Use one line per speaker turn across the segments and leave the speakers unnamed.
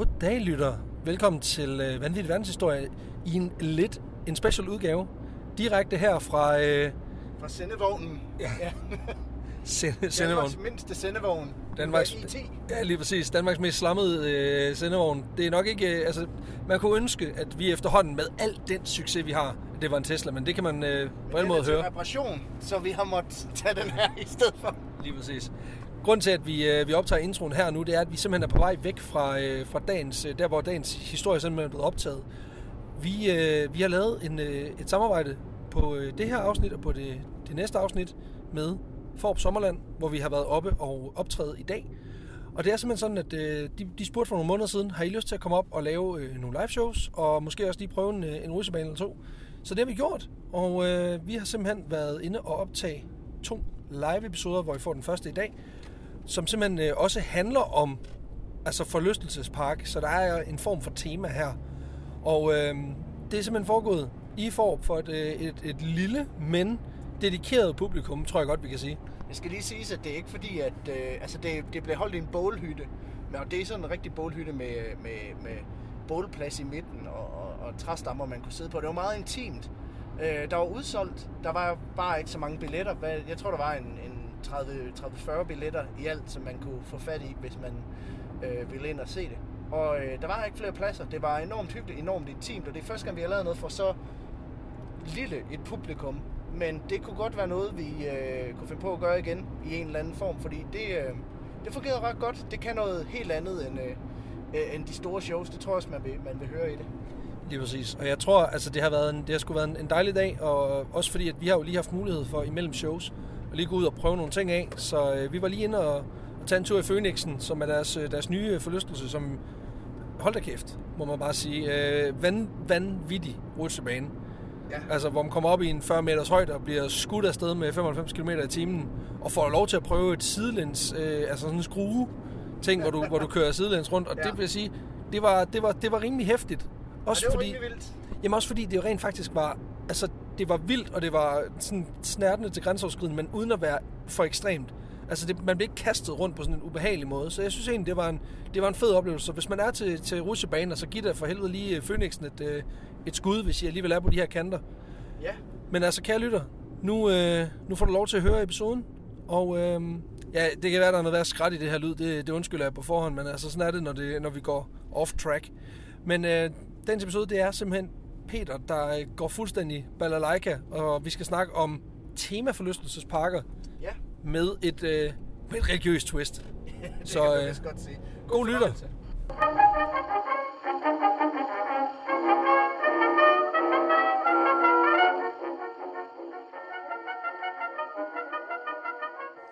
Goddag, lytter. Velkommen til øh, Vanvittig Verdenshistorie i en lidt en special udgave. Direkte her fra øh,
Fra sendevognen. Ja. ja.
sende, sendevogn.
Danmarks mindste sendevogn.
Danmarks,
IT.
ja, lige præcis. Danmarks mest slammede øh, sendevogn. Det er nok ikke... Øh, altså, man kunne ønske, at vi efterhånden med al den succes, vi har, det var en Tesla, men det kan man øh, på en måde
er til
høre.
reparation, så vi har måttet tage den her i stedet for.
Lige præcis. Grunden til, at vi, øh, vi optager introen her nu, det er, at vi simpelthen er på vej væk fra, øh, fra dagens, øh, der hvor dagens historie simpelthen er blevet optaget. Vi, øh, vi har lavet en, øh, et samarbejde på øh, det her afsnit og på det, det næste afsnit med Forop Sommerland, hvor vi har været oppe og optræde i dag. Og det er simpelthen sådan, at øh, de, de spurgte for nogle måneder siden, har I lyst til at komme op og lave øh, nogle live shows, og måske også lige prøve en, øh, en rutsjebane eller to. Så det har vi gjort, og øh, vi har simpelthen været inde og optage to live episoder, hvor vi får den første i dag, som simpelthen øh, også handler om altså forlystelsespark, så der er en form for tema her. Og øh, det er simpelthen foregået i form for et, øh, et, et lille, men dedikeret publikum, tror jeg godt, vi kan sige.
Jeg skal lige sige, at det er ikke fordi, at øh, altså det, det blev holdt i en bålhytte. Men og det er sådan en rigtig bålhytte med, med, med bålplads i midten og, og, og træstammer, man kunne sidde på. Det var meget intimt. Øh, der var udsolgt. Der var bare ikke så mange billetter. Jeg tror, der var en, en 30-40 billetter i alt, som man kunne få fat i, hvis man øh, ville ind og se det. Og øh, der var ikke flere pladser. Det var enormt hyggeligt, enormt intimt, og det er første gang, vi har lavet noget for så lille et publikum. Men det kunne godt være noget, vi øh, kunne finde på at gøre igen i en eller anden form, fordi det, øh, det fungerede ret godt. Det kan noget helt andet end, øh, øh, end de store shows. Det tror jeg også, man vil, man vil høre i det.
Lige præcis. Og jeg tror, altså det har, været en, det har sgu været en, en dejlig dag, og også fordi, at vi har jo lige haft mulighed for imellem shows, at lige gå ud og prøve nogle ting af. Så øh, vi var lige inde og, og tage en tur i Phoenixen, som er deres, øh, deres nye forlystelse, som, hold da kæft, må man bare sige, øh, van, vanvittig rutsjebane.
Ja.
Altså, hvor man kommer op i en 40 meters højde og bliver skudt afsted med 95 km i timen, og får lov til at prøve et sidelæns, øh, altså sådan en skrue ting, hvor du, hvor du kører sidelæns rundt, og
Ja.
det vil jeg sige, det var, det var, det var rimelig hæftigt. Også
og det var
fordi,
vildt.
Jamen også fordi det jo rent faktisk var, altså det var vildt, og det var sådan snærtende til grænseoverskridende, men uden at være for ekstremt. Altså det, man blev ikke kastet rundt på sådan en ubehagelig måde, så jeg synes egentlig, det var en, det var en fed oplevelse. Så hvis man er til, til rutsjebaner, så giv da for helvede lige øh, Phoenixen et, øh, et skud, hvis I alligevel er på de her kanter.
Ja.
Men altså, kære lytter, nu, øh, nu får du lov til at høre episoden, og øh, ja, det kan være, der er noget værd skræt i det her lyd, det, det undskylder jeg på forhånd, men altså sådan er det, når, det, når vi går off-track. Men øh, dagens episode, det er simpelthen Peter, der øh, går fuldstændig balalaika, og vi skal snakke om temaforlystelsesparker
Ja.
med et, øh, med et religiøst twist.
det
Så, øh,
godt sige.
god lytter.
fornøjelse.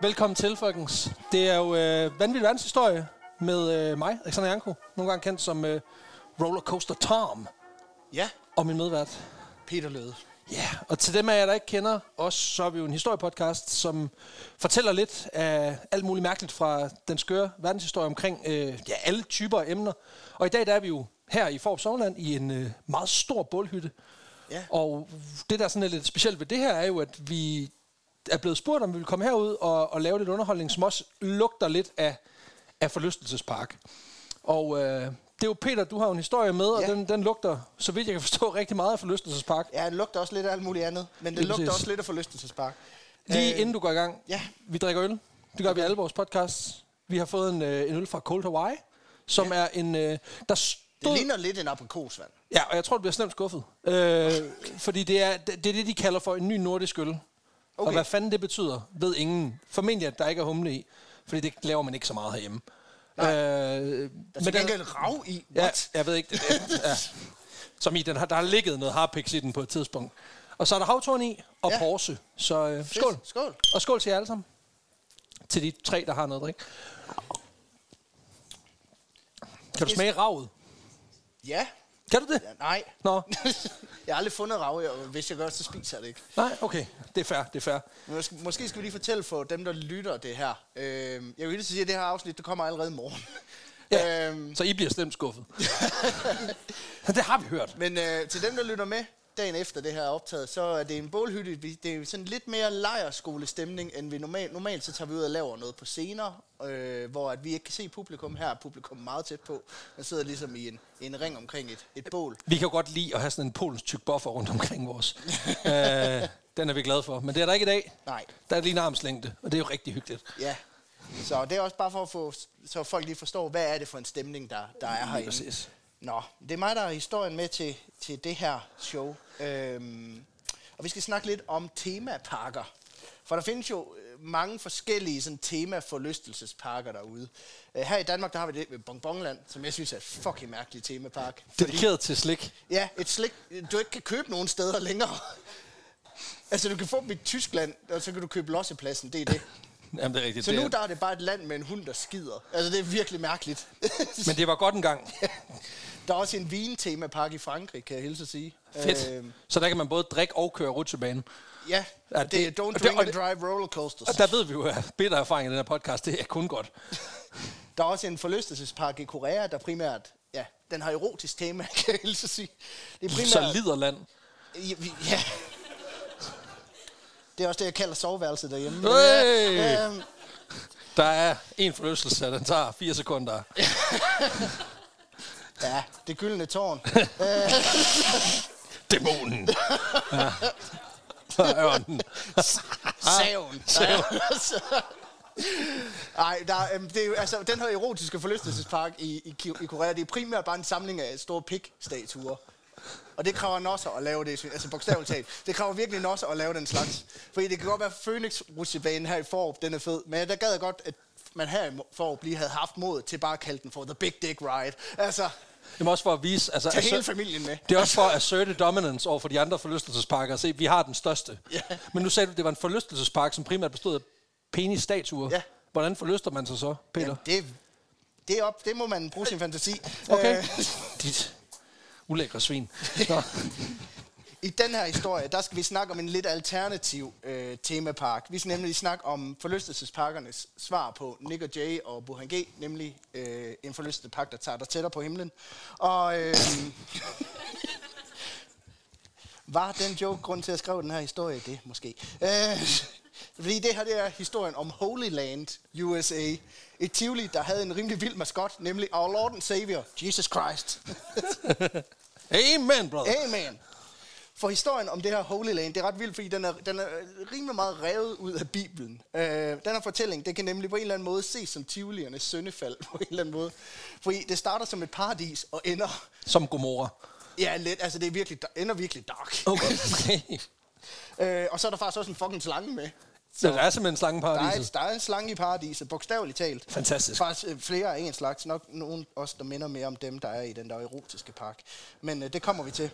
Velkommen til, folkens. Det er jo øh, vanvittig verdenshistorie med øh, mig, Alexander Janko, nogle gange kendt som øh, Rollercoaster Tom,
Ja,
og min medvært.
Peter Løde.
Ja, og til dem af jer, der ikke kender os, så er vi jo en historiepodcast, som fortæller lidt af alt muligt mærkeligt fra den skøre verdenshistorie omkring øh, ja, alle typer af emner. Og i dag der er vi jo her i Forop Sovland i en øh, meget stor bålhytte.
Ja.
Og det, der er sådan er lidt specielt ved det her, er jo, at vi er blevet spurgt, om vi vil komme herud og, og lave lidt underholdning, som også lugter lidt af, af forlystelsespark. Og øh, det er jo Peter, du har jo en historie med, og
Ja.
den, den lugter, så vidt jeg kan forstå, rigtig meget af forlystelsespark.
Ja, det lugter også lidt af alt muligt andet, men det
Lige
lugter også lidt af forlystelsespark.
Lige
Øh,
inden du går i gang.
Ja.
Vi drikker øl. Det gør vi i alle vores podcasts. Vi har fået en, øh, en øl fra Cold Hawaii, som er en... Øh, der
Det
stod...
ligner lidt en aprikosvand.
Ja, og jeg tror, du bliver slemt skuffet. Øh, fordi det er, det er det, de kalder for en ny nordisk øl. Okay. Og
Okay.
hvad fanden det betyder, ved ingen. Formentlig, at der ikke er humle i. Fordi det laver man ikke så meget herhjemme.
Nej.
Øh,
Der er til gengæld rav i.
Ja,
What?
jeg ved ikke. Det, ja. Som i, den har, der har ligget noget harpix i den på et tidspunkt. Og så er der havtorn i, og ja.
Ja.
Porsche. Så øh,
Fedt.
skål.
Skål.
Og skål til jer alle sammen. Til de tre, der har noget drik. Kan du smage ravet?
Ja.
Kan du det?
ja. Nej.
Nå,
Jeg har aldrig fundet rav, og hvis jeg gør, så spiser jeg det ikke.
nej, okay. Det er fair, det er fair.
Måske, måske skal vi lige fortælle for dem, der lytter det her. Øh, jeg vil lige sige, at det her afsnit, det kommer allerede i morgen.
Ja.
Øhm,
Så I bliver slemt skuffet. det har vi hørt.
men øh, til dem, der lytter med, dagen efter det her er optaget, så er det en bålhytte. Det er sådan lidt mere lejerskolestemning, end vi normalt. Normalt så tager vi ud og laver noget på scener, øh, hvor at vi ikke kan se publikum. Her er publikum meget tæt på. Man sidder ligesom i en, en ring omkring et, et bål.
Vi kan jo godt lide at have sådan en polens tyk buffer rundt omkring vores. øh, den er vi glade for. Men det er der ikke i dag.
Nej.
Der er lige en armslængde, og det er jo rigtig hyggeligt.
Ja. Så det er også bare for at få, så folk lige forstår, hvad er det for en stemning, der, der er herinde.
præcis.
Nå, det er mig, der har historien med til, til det her show. Øhm, og vi skal snakke lidt om temaparker. For der findes jo øh, mange forskellige sådan, tema-forlystelsesparker derude. Øh, her i Danmark, der har vi det ved Bonbonland, som jeg synes er et fucking mærkeligt temapark.
Dedikeret til slik.
Ja, et slik, du ikke kan købe nogen steder længere. Altså, du kan få dem i Tyskland, og så kan du købe lossepladsen, det er det.
Jamen, det er rigtigt.
Så nu
er,
der er det bare et land med en hund, der skider. Altså, det er virkelig mærkeligt.
Men det var godt en gang.
Der er også en vintemapark i Frankrig, kan jeg hilse at sige.
Fedt.
Øhm,
Så der kan man både drikke og køre rutsjebane.
ja,
Ja, det-
det, det er Don't
det-
Drink
og
and
det-
Drive roller coasters.
Og der ved vi jo, at bitter erfaring i den her podcast, det er kun godt.
Der er også en forlystelsespark i Korea, der primært... Ja, den har erotisk tema, kan jeg hilse at sige. Det er primært...
Så lider land.
Ja, Ja. Det er også det, jeg kalder soveværelset derhjemme.
Hey!
Ja, øhm,
Der er en forlystelse, den tager fire sekunder.
ja, det gyldne tårn.
Dæmonen. Ja. Ørnen.
Saven. Nej, der, er, øhm, det er jo, altså, den her erotiske forlystelsespark i, i, i Korea, det er primært bare en samling af store pik-statuer. Og det kræver nosser at lave det, altså bogstaveligt talt. Det kræver virkelig nosser at lave den slags. Fordi det kan godt være, Phoenix rutsjebanen her i Forup, den er fed. Men der gad jeg godt, at man her i Forup lige havde haft mod til bare at kalde den for The Big Dick Ride. Altså,
Det er også for at vise... Altså,
tag hele
assert-
familien med.
det er også for at asserte dominance over for de andre forlystelsesparker og se, vi har den største.
Ja.
Men nu sagde du, at det var en forlystelsespark, som primært bestod af penisstatuer.
Ja.
Hvordan forlyster man sig så, Peter?
Jamen, det, det, op, det må man bruge sin fantasi.
Okay.
Øh,
Dit ulækre svin. Nå.
I den her historie, der skal vi snakke om en lidt alternativ øh, temapark. Vi skal nemlig snakke om forlystelsesparkernes svar på Nick og Jay og Burhan G, nemlig øh, en forlystelsespark, der tager dig tættere på himlen. Og øh, var den joke grund til at skrive den her historie? Det måske. Øh, fordi det her det er historien om Holy Land, USA. Et Tivoli, der havde en rimelig vild maskot, nemlig Our Lord and Savior, Jesus Christ.
Amen, brother.
Amen. For historien om det her Holy Land, det er ret vildt, fordi den er, den er rimelig meget revet ud af Bibelen. Øh, den her fortælling, det kan nemlig på en eller anden måde ses som Tivoliernes syndefald på en eller anden måde. Fordi det starter som et paradis og ender,
Som Gomorra.
ja lidt, altså det er virkelig, ender virkelig dark.
Okay.
Øh, og så er der faktisk også en fucking slange med.
Så der er simpelthen
Der er,
slangeparadiset.
et, der er en slange i paradiset, bogstaveligt talt.
Fantastisk.
Faktisk øh, flere af en slags. Nok nogen også, der minder mere om dem, der er i den der erotiske park. Men øh, det kommer vi til.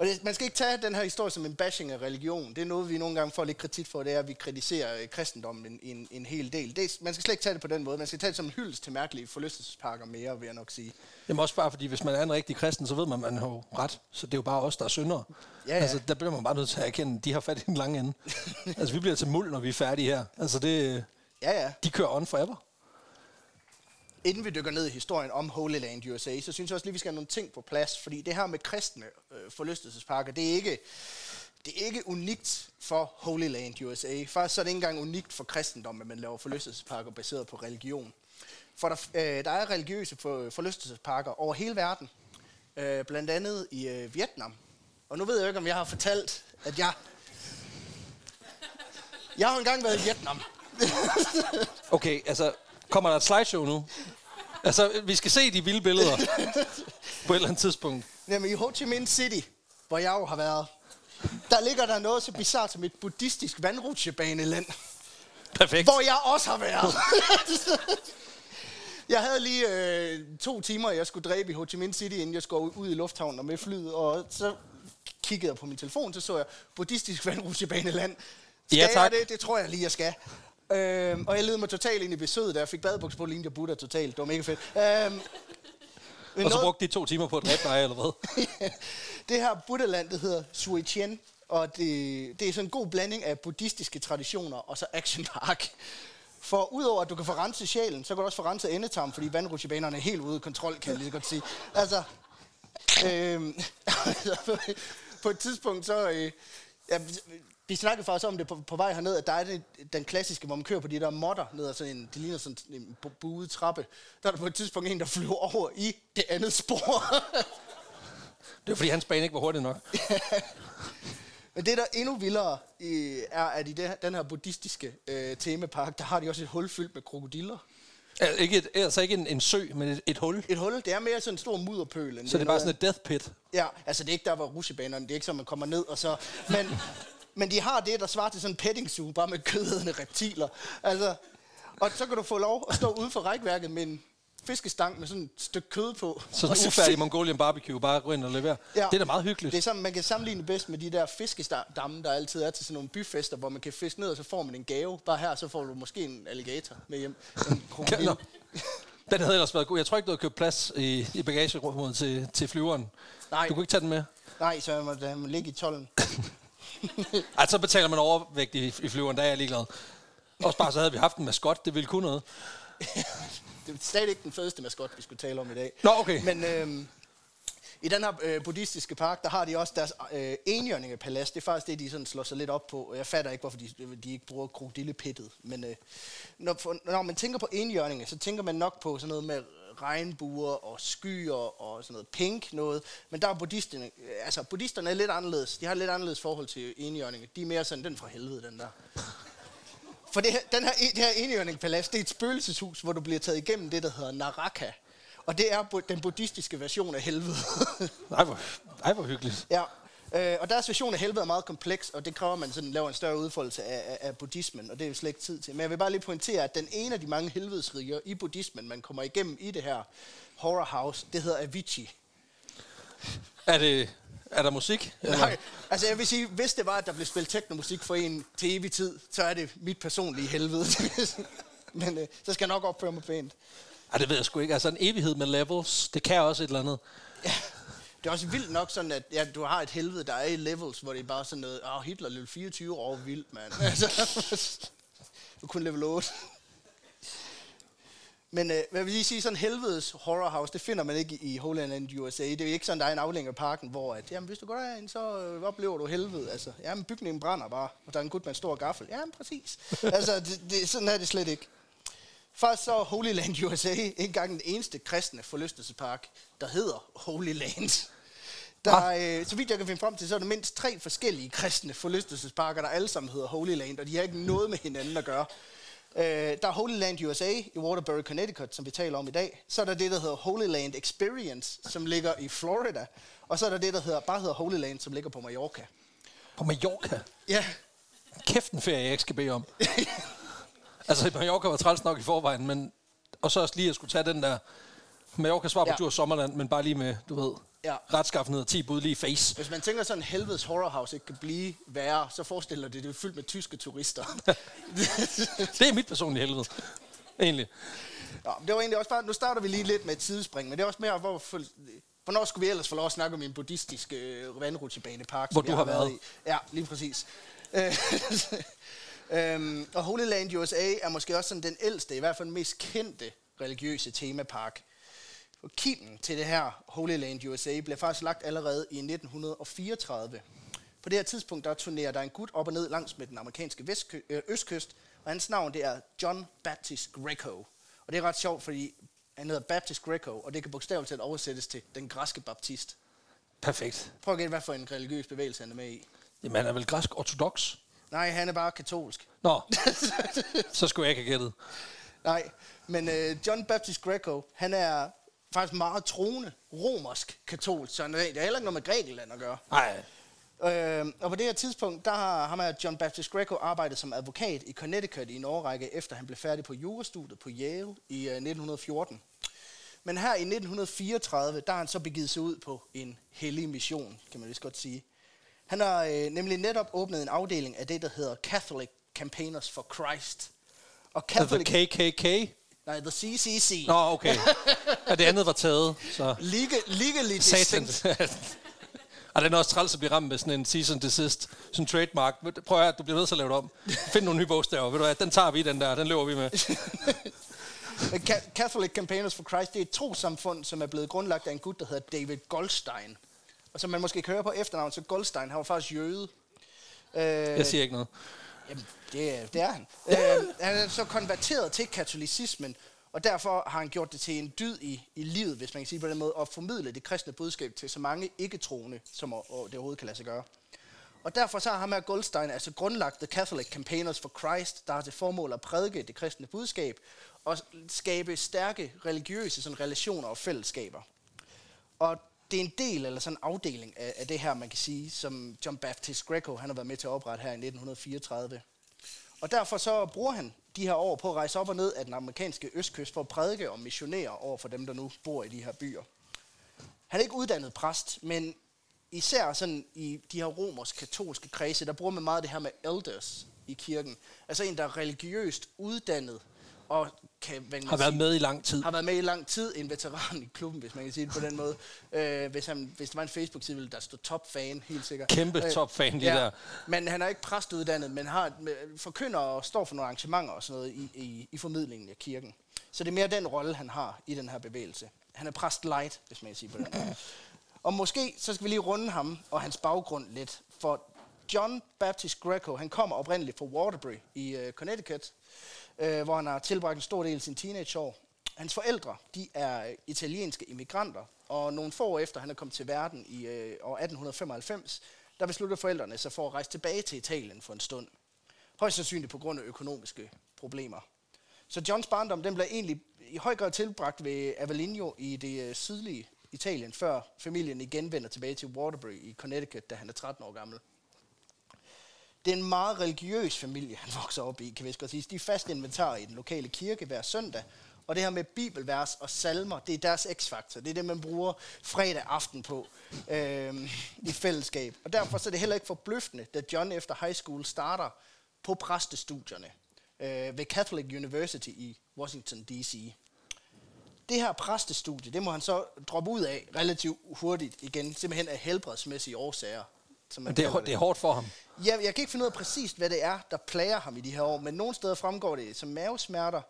Og det, man skal ikke tage den her historie som en bashing af religion. Det er noget, vi nogle gange får lidt kritik for, det er, at vi kritiserer øh, kristendommen en, en, en hel del. Det, man skal slet ikke tage det på den måde. Man skal tage det som en hyldest til mærkelige forlystelsesparker mere, vil jeg nok sige.
Jamen også bare fordi, hvis man er en rigtig kristen, så ved man, at man har ret. Så det er jo bare os, der er syndere.
Ja, ja.
Altså, der bliver man bare nødt til at erkende, at de har fat i den lange ende. altså, vi bliver til muld, når vi er færdige her. Altså, det,
Ja, ja.
de kører on forever.
Inden vi dykker ned i historien om Holy Land USA, så synes jeg også lige, vi skal have nogle ting på plads. Fordi det her med kristne øh, forlystelsesparker, det er ikke det er ikke unikt for Holy Land USA. Faktisk så er det ikke engang unikt for kristendom, at man laver forlystelsesparker baseret på religion. For der, øh, der er religiøse for, forlystelsesparker over hele verden. Øh, blandt andet i øh, Vietnam. Og nu ved jeg ikke, om jeg har fortalt, at jeg... Jeg har engang været i Vietnam.
Okay, altså, kommer der et slideshow nu? Altså, vi skal se de vilde billeder på et eller andet tidspunkt.
Jamen i Ho Chi Minh City, hvor jeg jo har været, der ligger der noget så bizart som et buddhistisk vandrutsjebaneland,
Perfekt.
hvor jeg også har været. jeg havde lige øh, to timer, jeg skulle dræbe i Ho Chi Minh City, inden jeg skulle ud i lufthavnen og med flyet, og så kiggede jeg på min telefon, så så jeg buddhistisk vandrutsjebaneland. Skal
Ja, tak.
jeg det? Det tror jeg lige, jeg skal. Øhm, og jeg led mig totalt ind i besøget, da jeg fik badebukser på, lignede jeg Buddha totalt. Det var mega fedt. Øhm, men
Og så
noget-
brugte de to timer på at dræbe dig, eller hvad?
det her buddhaland, det hedder Sui Chien, og det, det er sådan en god blanding af buddhistiske traditioner og så action park. For udover at du kan få renset sjælen, så kan du også få renset endetarm, fordi vandrutsjebanerne er helt ude af kontrol, kan jeg lige godt sige. Altså, øhm, på et tidspunkt, så... Øh, ja, vi snakkede faktisk om det på, på vej herned, at der er det, den klassiske, hvor man kører på de der modder ned ad sådan en, det ligner sådan en buet trappe. Der er der på et tidspunkt en, der flyver over i det andet spor.
det er fordi, hans bane ikke var hurtigt nok.
Men det, der er endnu vildere, øh, er, at i det, den her buddhistiske øh, temapark, der har de også et hul fyldt med krokodiller.
Altså ikke, et, altså ikke en, en sø, men et, et hul?
Et hul, det er mere sådan en stor mudderpøl.
End så det er bare sådan et death pit?
Ja, altså det er ikke der, hvor rusjebanerne, det er ikke så, man kommer ned og så... Men, men de har det, der svarer til sådan en petting zoo, bare med kødende reptiler. Altså, og så kan du få lov at stå ude for rækværket med en fiskestang med sådan et stykke kød på.
Så sådan en ufærdig Mongolian barbecue, bare gå ind og levere. Ja. Det er da meget hyggeligt.
Det er sådan, man kan sammenligne bedst med de der fiskestamme, der altid er til sådan nogle byfester, hvor man kan fiske ned, og så får man en gave. Bare her, så får du måske en alligator med hjem. En
den havde ellers været god. Jeg tror ikke, du havde købt plads i, i bagagerummet til, til flyveren. Nej. Du kunne ikke tage den med?
Nej, så jeg må, må ligge i tollen.
altså betaler man overvægt i, i flyveren, der er jeg ligeglad. Også bare så havde vi haft en maskot, det ville kunne noget.
det er stadig ikke den fedeste maskot, vi skulle tale om i dag.
Nå, okay.
Men øhm, i den her øh, buddhistiske park, der har de også deres øh, enhjørningepalads. Det er faktisk det, de sådan slår sig lidt op på. Jeg fatter ikke, hvorfor de, de ikke bruger krokodillepittet. Men øh, når, når man tænker på enhjørninger, så tænker man nok på sådan noget med regnbuer og skyer og sådan noget pink noget. Men der er buddhisterne, altså buddhisterne er lidt anderledes. De har lidt anderledes forhold til enhjørninger. De er mere sådan, den fra helvede, den der. For det her, den her, det her enhjørningpalads, det er et spøgelseshus, hvor du bliver taget igennem det, der hedder Naraka. Og det er den buddhistiske version af helvede.
ej, hvor, ej, hvor hyggeligt.
Ja, øh, og deres version af helvede er meget kompleks, og det kræver, at man sådan laver en større udfoldelse af, af, af buddhismen, og det er jo slet ikke tid til. Men jeg vil bare lige pointere, at den ene af de mange helvedesriger i buddhismen, man kommer igennem i det her horror house, det hedder Avicii.
Er det er der musik?
Eller? Nej, altså jeg vil sige, hvis det var, at der blev spillet teknomusik for en til evig tid, så er det mit personlige helvede. Men øh, så skal jeg nok opføre mig pænt.
Ej, det ved jeg sgu ikke. Altså en evighed med levels, det kan også et eller andet.
Ja, det er også vildt nok sådan, at ja, du har et helvede, der er i levels, hvor det er bare sådan noget, åh, oh, Hitler level 24 år vildt, mand. Altså, du kun level 8. Men øh, hvad vil lige sige, sådan helvedes horror house, det finder man ikke i Holland and USA. Det er ikke sådan, der er en aflæng af parken, hvor at, jamen, hvis du går derind, så øh, oplever du helvede. Altså, jamen, bygningen brænder bare, og der er en gut med en stor gaffel. Jamen, præcis. altså, det, det, sådan er det slet ikke. Faktisk så Holy Land USA ikke engang den eneste kristne forlystelsespark, der hedder Holy Land. Der, ah. øh, så vidt jeg kan finde frem til, så er der mindst tre forskellige kristne forlystelsesparker, der alle sammen hedder Holy Land, og de har ikke noget med hinanden at gøre. Øh, der er Holy Land USA i Waterbury, Connecticut, som vi taler om i dag. Så er der det, der hedder Holy Land Experience, som ligger i Florida. Og så er der det, der hedder, bare hedder Holy Land, som ligger på Mallorca.
På Mallorca?
Ja.
Kæft en ferie, jeg ikke skal bede om. altså, Mallorca var træls nok i forvejen, men... Og så også lige at skulle tage den der... Mallorca svar på ja. tur Sommerland, men bare lige med, du ved, ja. retskaffenhed og 10 bud lige face.
Hvis man tænker sådan helvedes horrorhouse ikke kan blive værre, så forestiller det, det er fyldt med tyske turister.
det er mit personlige helvede, egentlig.
Ja, det var egentlig også bare, nu starter vi lige lidt med et sidespring, men det er også mere, hvor, hvornår skulle vi ellers få lov at snakke om en buddhistisk øh, vandrutsjebanepark?
Hvor du har været. I.
Ja, lige præcis. øhm, og Holy Land USA er måske også sådan den ældste, i hvert fald den mest kendte religiøse temapark. Og kilden til det her Holy Land USA blev faktisk lagt allerede i 1934. På det her tidspunkt, der turnerer der en gut op og ned langs med den amerikanske vestkø- øh, østkyst, og hans navn det er John Baptist Greco. Og det er ret sjovt, fordi han hedder Baptist Greco, og det kan bogstaveligt talt oversættes til den græske baptist.
Perfekt.
Prøv at gætte, hvad for en religiøs bevægelse han er med i.
Jamen, han er vel græsk ortodox?
Nej, han er bare katolsk.
Nå, så skulle jeg ikke have gættet.
Nej, men uh, John Baptist Greco, han er faktisk meget troende romersk katolsk, så det er heller ikke noget med Grækenland at gøre.
Nej.
Øh, og på det her tidspunkt, der har ham her John Baptist Greco arbejdet som advokat i Connecticut i en årrække, efter han blev færdig på jurastudiet på Yale i øh, 1914. Men her i 1934, der har han så begivet sig ud på en hellig mission, kan man vist godt sige. Han har øh, nemlig netop åbnet en afdeling af det, der hedder Catholic Campaigners for Christ.
Og Catholic... The KKK?
Nej, The CCC.
Nå, okay. ja, det andet var taget. Så.
Legal, legally
Satan. Og den er også træls at blive ramt med sådan en season desist, sådan en trademark. Prøv at du bliver nødt til at lave det om. Find nogle nye bogstaver. Ved du hvad, den tager vi, den der. Den løber vi med.
Catholic Campaigners for Christ, det er et trosamfund, som er blevet grundlagt af en gut, der hedder David Goldstein. Og som man måske kan høre på efternavn, så Goldstein, han var faktisk jøde.
Øh, jeg siger ikke noget.
Jamen, det, det er han. øh, han er så konverteret til katolicismen, og derfor har han gjort det til en dyd i, i livet, hvis man kan sige på den måde, at formidle det kristne budskab til så mange ikke-troende, som og, og det overhovedet kan lade sig gøre. Og derfor så har ham her Goldstein altså grundlagt The Catholic Campaigners for Christ, der har til formål at prædike det kristne budskab og skabe stærke religiøse sådan, relationer og fællesskaber. Og det er en del, eller sådan en afdeling af, af det her, man kan sige, som John Baptist Greco han har været med til at oprette her i 1934. Og derfor så bruger han de her år på at rejse op og ned af den amerikanske østkyst for at prædike og missionere over for dem, der nu bor i de her byer. Han er ikke uddannet præst, men især sådan i de her romersk katolske kredse, der bruger man meget det her med elders i kirken. Altså en, der er religiøst uddannet og kan,
har været sige, med i lang tid.
Har været med i lang tid, en veteran i klubben, hvis man kan sige det på den måde. Øh, hvis, han, hvis det var en Facebook-side, ville der stå top-fan, helt sikkert.
Kæmpe øh, top-fan, lige ja. der.
Men han er ikke præstuddannet, men har, forkynder og står for nogle arrangementer og sådan noget i, i, i formidlingen af kirken. Så det er mere den rolle, han har i den her bevægelse. Han er præst light, hvis man kan sige på den måde. Og måske så skal vi lige runde ham og hans baggrund lidt. For John Baptist Greco, han kommer oprindeligt fra Waterbury i uh, Connecticut, øh, hvor han har tilbragt en stor del af sin teenageår. Hans forældre, de er øh, italienske immigranter, og nogle få år efter han er kommet til verden i øh, år 1895, der beslutter forældrene sig for at rejse tilbage til Italien for en stund. Højst sandsynligt på grund af økonomiske problemer. Så Johns barndom den blev egentlig i høj grad tilbragt ved Avellino i det øh, sydlige Italien, før familien igen vender tilbage til Waterbury i Connecticut, da han er 13 år gammel. Det er en meget religiøs familie, han vokser op i, kan vi godt sige. De er fast inventar i den lokale kirke hver søndag, og det her med bibelvers og salmer, det er deres x-faktor. Det er det, man bruger fredag aften på øh, i fællesskab. Og derfor så er det heller ikke forbløffende, da John efter high school starter på præstestudierne øh, ved Catholic University i Washington D.C det her præstestudie, det må han så droppe ud af relativt hurtigt igen, simpelthen af helbredsmæssige årsager.
Som man det, er, det. det er hårdt for ham.
Ja, jeg kan ikke finde ud af præcist, hvad det er, der plager ham i de her år, men nogle steder fremgår det som mavesmerter,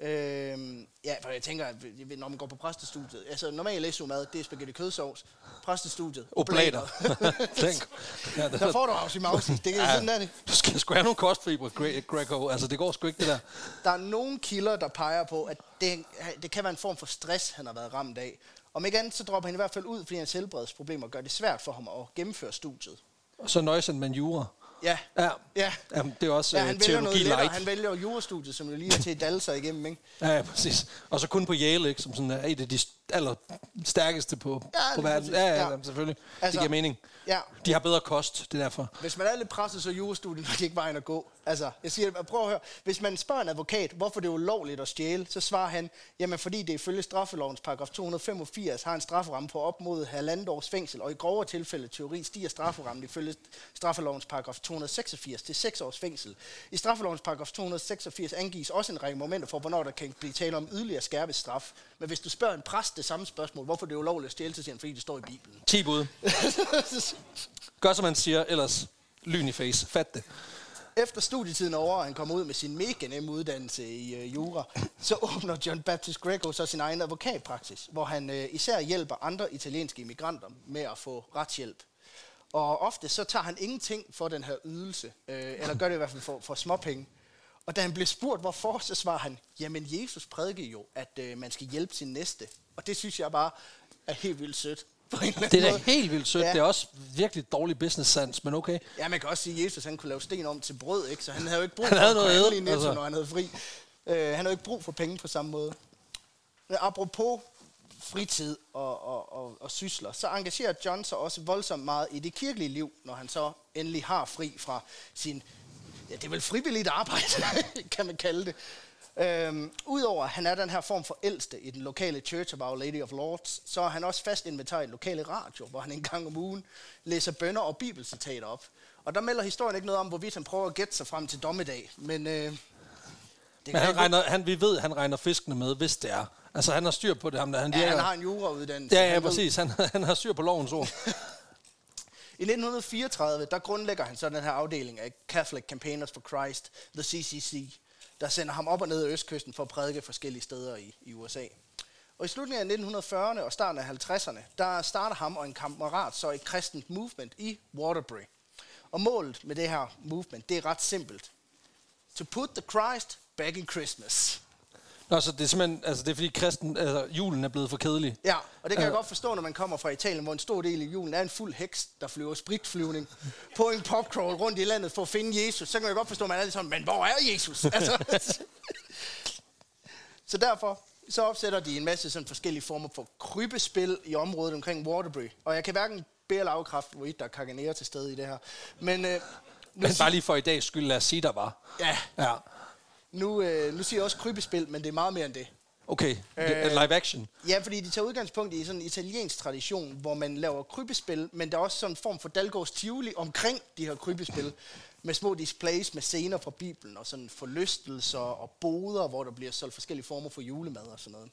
Øhm, ja, for jeg tænker, at når man går på præstestudiet, altså normalt læsumad, det er spaghetti kødsovs, præstestudiet,
oblater.
Tænk. ja, der får du også i mausi. Det kan ja, sådan er det.
Du skal sgu have nogle kostfibre, Greco. Altså, det går sgu ikke, det der.
Der er nogle kilder, der peger på, at det, det kan være en form for stress, han har været ramt af. Om ikke andet, så dropper han i hvert fald ud, fordi hans helbredsproblemer gør det svært for ham at gennemføre studiet.
Og så nøjes en jura.
Ja.
Ja. ja. Jamen, det er også ja,
han
teologi light.
Han vælger jurastudiet, som jo lige er til at dalle sig igennem, ikke?
Ja, ja, præcis. Og så kun på Yale, ikke? Som sådan er et af de aller stærkeste på, ja, på verden. Ja, ja, ja, selvfølgelig. Altså, det giver mening. Ja. De har bedre kost, det er derfor.
Hvis man er lidt presset, så er jurastudiet nok ikke vejen at gå. Altså, jeg siger, prøv at høre. Hvis man spørger en advokat, hvorfor det er ulovligt at stjæle, så svarer han, jamen fordi det ifølge straffelovens paragraf 285 har en strafferamme på op mod halvandet års fængsel, og i grovere tilfælde teori stiger strafferammen ifølge straffelovens paragraf 286 til 6 års fængsel. I straffelovens paragraf 286 angives også en række momenter for, hvornår der kan blive tale om yderligere skærpet straf. Men hvis du spørger en præst det samme spørgsmål, hvorfor det er ulovligt at stjæle, så siger han, fordi det står i Bibelen.
10 bud. Gør som man siger, ellers lyn i face. Fat det.
Efter studietiden over, og han kommer ud med sin mega nemme uddannelse i uh, jura, så åbner John Baptist Greco så sin egen advokatpraksis, hvor han uh, især hjælper andre italienske immigranter med at få retshjælp. Og ofte så tager han ingenting for den her ydelse, uh, eller gør det i hvert fald for, for småpenge. Og da han blev spurgt, hvorfor, så svarer han, jamen Jesus prædikede jo, at uh, man skal hjælpe sin næste. Og det synes jeg bare er helt vildt sødt. På en
det er da helt vildt sødt. Ja. Det er også virkelig dårlig business sense, men okay.
Ja, man kan også sige, at Jesus han kunne lave sten om til brød, ikke? så han havde jo ikke brug for noget at netto, altså. når han havde fri. Uh, han havde ikke brug for penge på samme måde. Men apropos fritid og, og, og, og sysler, så engagerer John sig også voldsomt meget i det kirkelige liv, når han så endelig har fri fra sin, ja, det er vel frivilligt arbejde, kan man kalde det. Øhm, Udover at han er den her form for ældste i den lokale Church of Our Lady of Lords, så er han også fast inventar i den lokale radio, hvor han en gang om ugen læser bønder og bibelcitater op. Og der melder historien ikke noget om, hvorvidt han prøver at gætte sig frem til dommedag, men... Øh,
det men han regner, han, vi ved, han regner fiskene med, hvis det er. Altså, han har styr på det. Han,
han, ja, han har en jurauddannelse.
Ja, ja, præcis. Han, han har styr på lovens ord.
I 1934, der grundlægger han så den her afdeling af Catholic Campaigners for Christ, the CCC, der sender ham op og ned af østkysten for at prædike forskellige steder i, i USA. Og i slutningen af 1940'erne og starten af 50'erne, der starter ham og en kammerat så et kristent movement i Waterbury. Og målet med det her movement, det er ret simpelt. To put the Christ back in Christmas.
Nå, så det er simpelthen, altså det er fordi kristen, altså julen er blevet for kedelig.
Ja, og det kan jeg
Øh.
godt forstå, når man kommer fra Italien, hvor en stor del af julen er en fuld heks, der flyver spritflyvning på en popcrawl rundt i landet for at finde Jesus. Så kan jeg godt forstå, at man er sådan, men hvor er Jesus? Altså, så derfor så opsætter de en masse sådan forskellige former for krybespil i området omkring Waterbury. Og jeg kan hverken bære eller afkræfte, hvorvidt der er kaganere til stede i det her. Men, øh, nu,
Men bare lige for i dag skyld, lad os sige, der var.
ja,
Ja,
nu, øh, nu siger jeg også krybespil, men det er meget mere end det.
okay. Øh, live action.
Ja, fordi de tager udgangspunkt i sådan en italiensk tradition, hvor man laver krybespil, men der er også sådan en form for Dalgårds Tivoli omkring de her krybespil, med små displays med scener fra Bibelen, og sådan forlystelser og boder, hvor der bliver solgt forskellige former for julemad og sådan noget.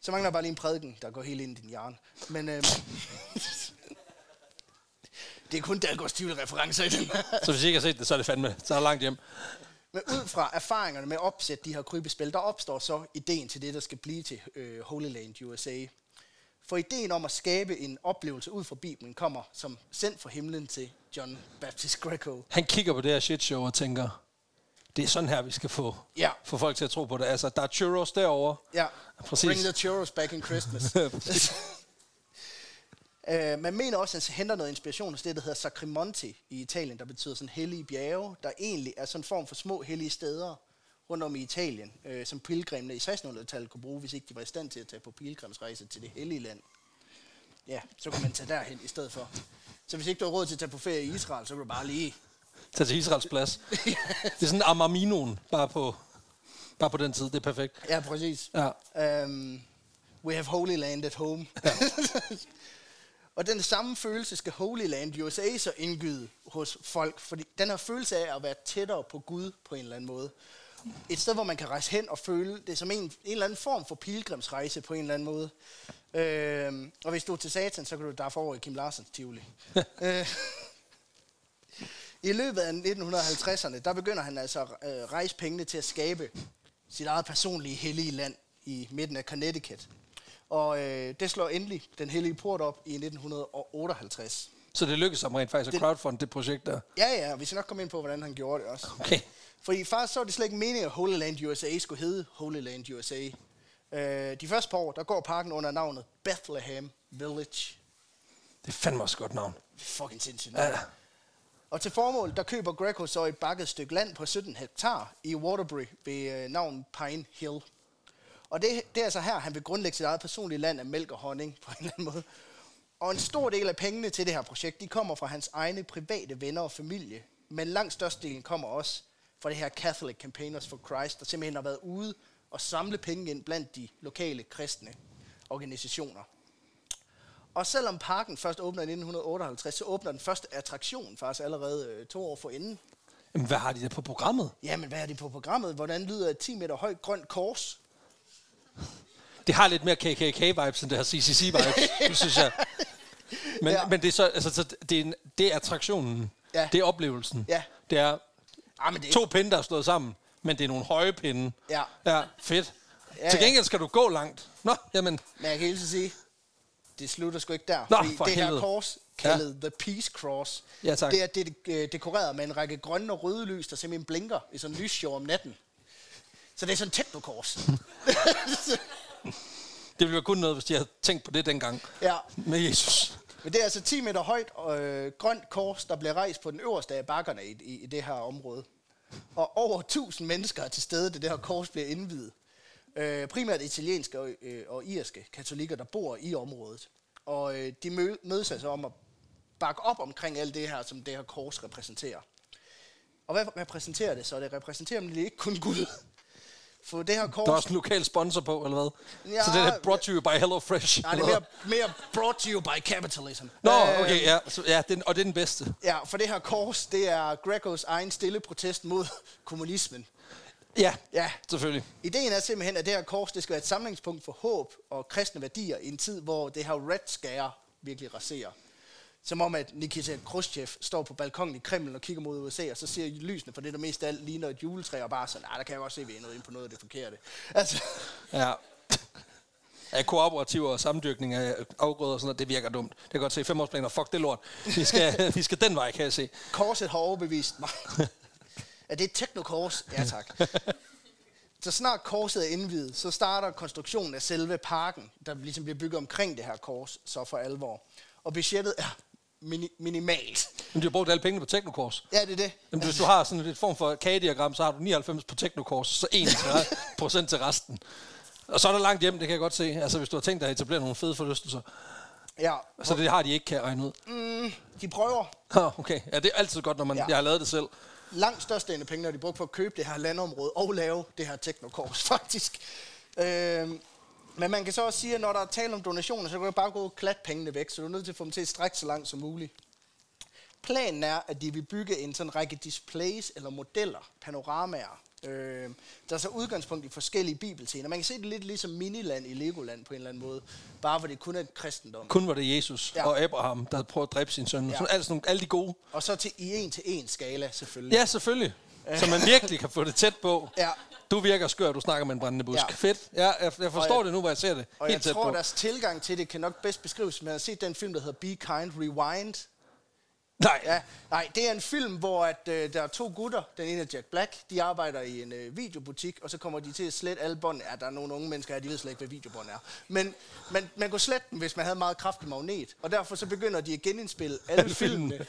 Så mangler der bare lige en prædiken, der går helt ind i din hjerne. Men øh, det er kun Dalgårds Tivoli-referencer i den.
Så hvis I ikke har set det, så er det fandme, så er det langt hjem.
Men ud fra erfaringerne med at opsætte de her krybespil, der opstår så ideen til det, der skal blive til øh, Holy Land USA. For ideen om at skabe en oplevelse ud fra Bibelen kommer som sendt fra himlen til John Baptist Greco.
Han kigger på det her shit show og tænker, det er sådan her, vi skal få,
Ja.
få folk til at tro på det. Altså, der er churros derovre.
Ja,
Præcis.
bring the churros back in Christmas. Uh, man mener også, at han henter noget inspiration hos det, der hedder Sacrimonti i Italien, der betyder sådan hellige bjerge, der egentlig er sådan en form for små hellige steder rundt om i Italien, uh, som pilgrimene i 1600-tallet kunne bruge, hvis ikke de var i stand til at tage på pilgrimsrejse til det hellige land. Ja, så kunne man tage derhen i stedet for. Så hvis ikke du har råd til at tage på ferie i Israel, så kan du bare lige...
Tag til Israels plads. Det er sådan Amarminoen, bare på, bare på den tid. Det er perfekt.
Ja, præcis.
Ja.
Um, we have Holy Land at home. og den samme følelse skal Holy Land USA så indgyde hos folk, fordi den her følelse af at være tættere på Gud på en eller anden måde. Et sted, hvor man kan rejse hen og føle det som en, en eller anden form for pilgrimsrejse på en eller anden måde. Øhm, og hvis du er til satan, så kan du derfor over i Kim Larsens Tivoli. Øh, I løbet af 1950'erne, der begynder han altså at øh, rejse pengene til at skabe sit eget personlige hellige land i midten af Connecticut. Og øh, det slår endelig den hellige port op i 1958.
Så det lykkedes ham rent faktisk at crowdfund det projekt der.
Ja, ja, vi skal nok komme ind på, hvordan han gjorde det også.
Okay.
Fordi faktisk så var det slet ikke meningen, at Holy Land USA skulle hedde Holy Land USA. Øh, de første par år, der går parken under navnet Bethlehem Village.
Det er fandme også godt navn.
Fucking sindssygt.
Ja.
Ja. Og til formål, der køber Greco så et bakket stykke land på 17 hektar i Waterbury ved øh, navn Pine Hill. Og det, det er altså her, han vil grundlægge sit eget personlige land af mælk og honning på en eller anden måde. Og en stor del af pengene til det her projekt, de kommer fra hans egne private venner og familie. Men langt størstedelen kommer også fra det her Catholic Campaigners for Christ, der simpelthen har været ude og samle penge ind blandt de lokale kristne organisationer. Og selvom parken først åbner i 1958, så åbner den første attraktion faktisk allerede øh, to år forinden.
Jamen, hvad har de der på programmet?
Jamen, hvad er det på programmet? Hvordan lyder et 10 meter højt grønt kors?
Det har lidt mere KKK-vibes, end det har CCC-vibes, det synes jeg. Men,
Ja.
ja. men det er så, altså, så det, er en, det er attraktionen.
Ja.
Det er oplevelsen.
Ja.
Det er
Ah, men det
to pinde, der er slået sammen, men det er nogle høje pinde.
Ja.
Ja, fedt.
Ja,
Ja, Til
ja.
gengæld skal du gå langt. Nå, jamen,
Men jeg kan helt sige, det slutter sgu ikke der.
Nå,
fordi
for
det her
helvede.
kors, kaldet ja. The Peace Cross,
Ja, tak.
det er det, øh, dekoreret med en række grønne og røde lys, der simpelthen blinker i sådan en lysshow om natten. Så det er sådan et teknokors.
det ville være kun noget, hvis de havde tænkt på det dengang.
ja.
Med Jesus.
Men det er altså 10 meter højt og øh, grønt kors, der bliver rejst på den øverste af bakkerne i, i, i det her område. Og over 1000 mennesker er til stede, da det her kors bliver indvidet. Øh, primært italienske og, øh, og irske katolikker, der bor i området. Og øh, de mø- mødes altså om at bakke op omkring alt det her, som det her kors repræsenterer. Og hvad repræsenterer det så? Det repræsenterer nemlig ikke kun guld. For det her kors...
Der er også en lokal sponsor på, eller hvad?
Ja,
så det er brought to you by Hello Fresh.
Nej, det er mere, mere brought to you by capitalism.
Nå,
Øh,
okay, ja. Så, ja den, og det er den bedste.
Ja, for det her kors, det er Grecos egen stille protest mod kommunismen.
Ja,
Ja,
selvfølgelig.
ideen er simpelthen, at det her kors, det skal være et samlingspunkt for håb og kristne værdier i en tid, hvor det her red scare virkelig raserer. Som om, at Nikita Khrushchev står på balkongen i Kreml og kigger mod USA, og så ser lysene for det, der mest af alt ligner et juletræ, og bare sådan, nej, der kan jeg godt se, at vi er nået ind på noget af det forkerte. Altså,
Ja. af kooperativer og samdyrkning af afgrøder og sådan noget, det virker dumt. Det kan godt se femårsplaner, fuck det lort. Vi skal, vi skal den vej, kan jeg se.
Korset har overbevist mig. er det et teknokors? Ja, tak. Så snart korset er indvidet, så starter konstruktionen af selve parken, der ligesom bliver bygget omkring det her kors, så for alvor. Og budgettet er mini- minimalt.
Men du har brugt alle pengene på Teknokors.
Ja, det er det.
Jamen, hvis du har sådan et form for kagediagram, så har du 99 på Teknokors, så 1 procent til resten. Og så er der langt hjem, det kan jeg godt se. Altså, hvis du har tænkt dig at etablere nogle fede forlystelser.
Ja,
Så det har de ikke, kan jeg regne ud.
mm, de prøver.
Ah, okay. Ja, det er altid godt, når man
Ja.
jeg har lavet det selv.
Langt størstedelen af penge, når de brugt på at købe det her landområde og lave det her teknokors, faktisk. Øhm, men man kan så også sige, at når der er tale om donationer, så kan du bare gå klat pengene væk, så du er nødt til at få dem til at strække så langt som muligt. Planen er, at de vil bygge en sådan række displays eller modeller, panoramaer, øh, der er så udgangspunkt i forskellige bibelscener. Man kan se det lidt ligesom Miniland i Legoland på en eller anden måde, bare hvor det kun er kristendom.
Kun var det Jesus
Ja.
og Abraham, der prøvet at dræbe sin søn.
Ja.
Sådan, altså, nogle, alle de gode.
Og så til, i en til en skala selvfølgelig.
Ja, selvfølgelig. Så man virkelig kan få det tæt på.
Ja.
Du virker skør, du snakker med en brændende busk.
Ja.
Fedt. Ja, jeg, jeg forstår
Og jeg-
det nu, hvor jeg ser det.
Og
Helt
jeg
tæt
tror,
på.
deres tilgang til det kan nok bedst beskrives. Man har set den film, der hedder Be Kind Rewind.
Nej,
Ja, nej, det er en film, hvor at, øh, der er to gutter. Den ene er Jack Black. De arbejder i en øh, videobutik, og så kommer de til at slette alle bånd. Ja, der er nogle unge mennesker her, de ved slet ikke, hvad videobånd er. Men man, man kunne slette dem, hvis man havde meget kraftig magnet. Og derfor så begynder de at genindspille alle
filmene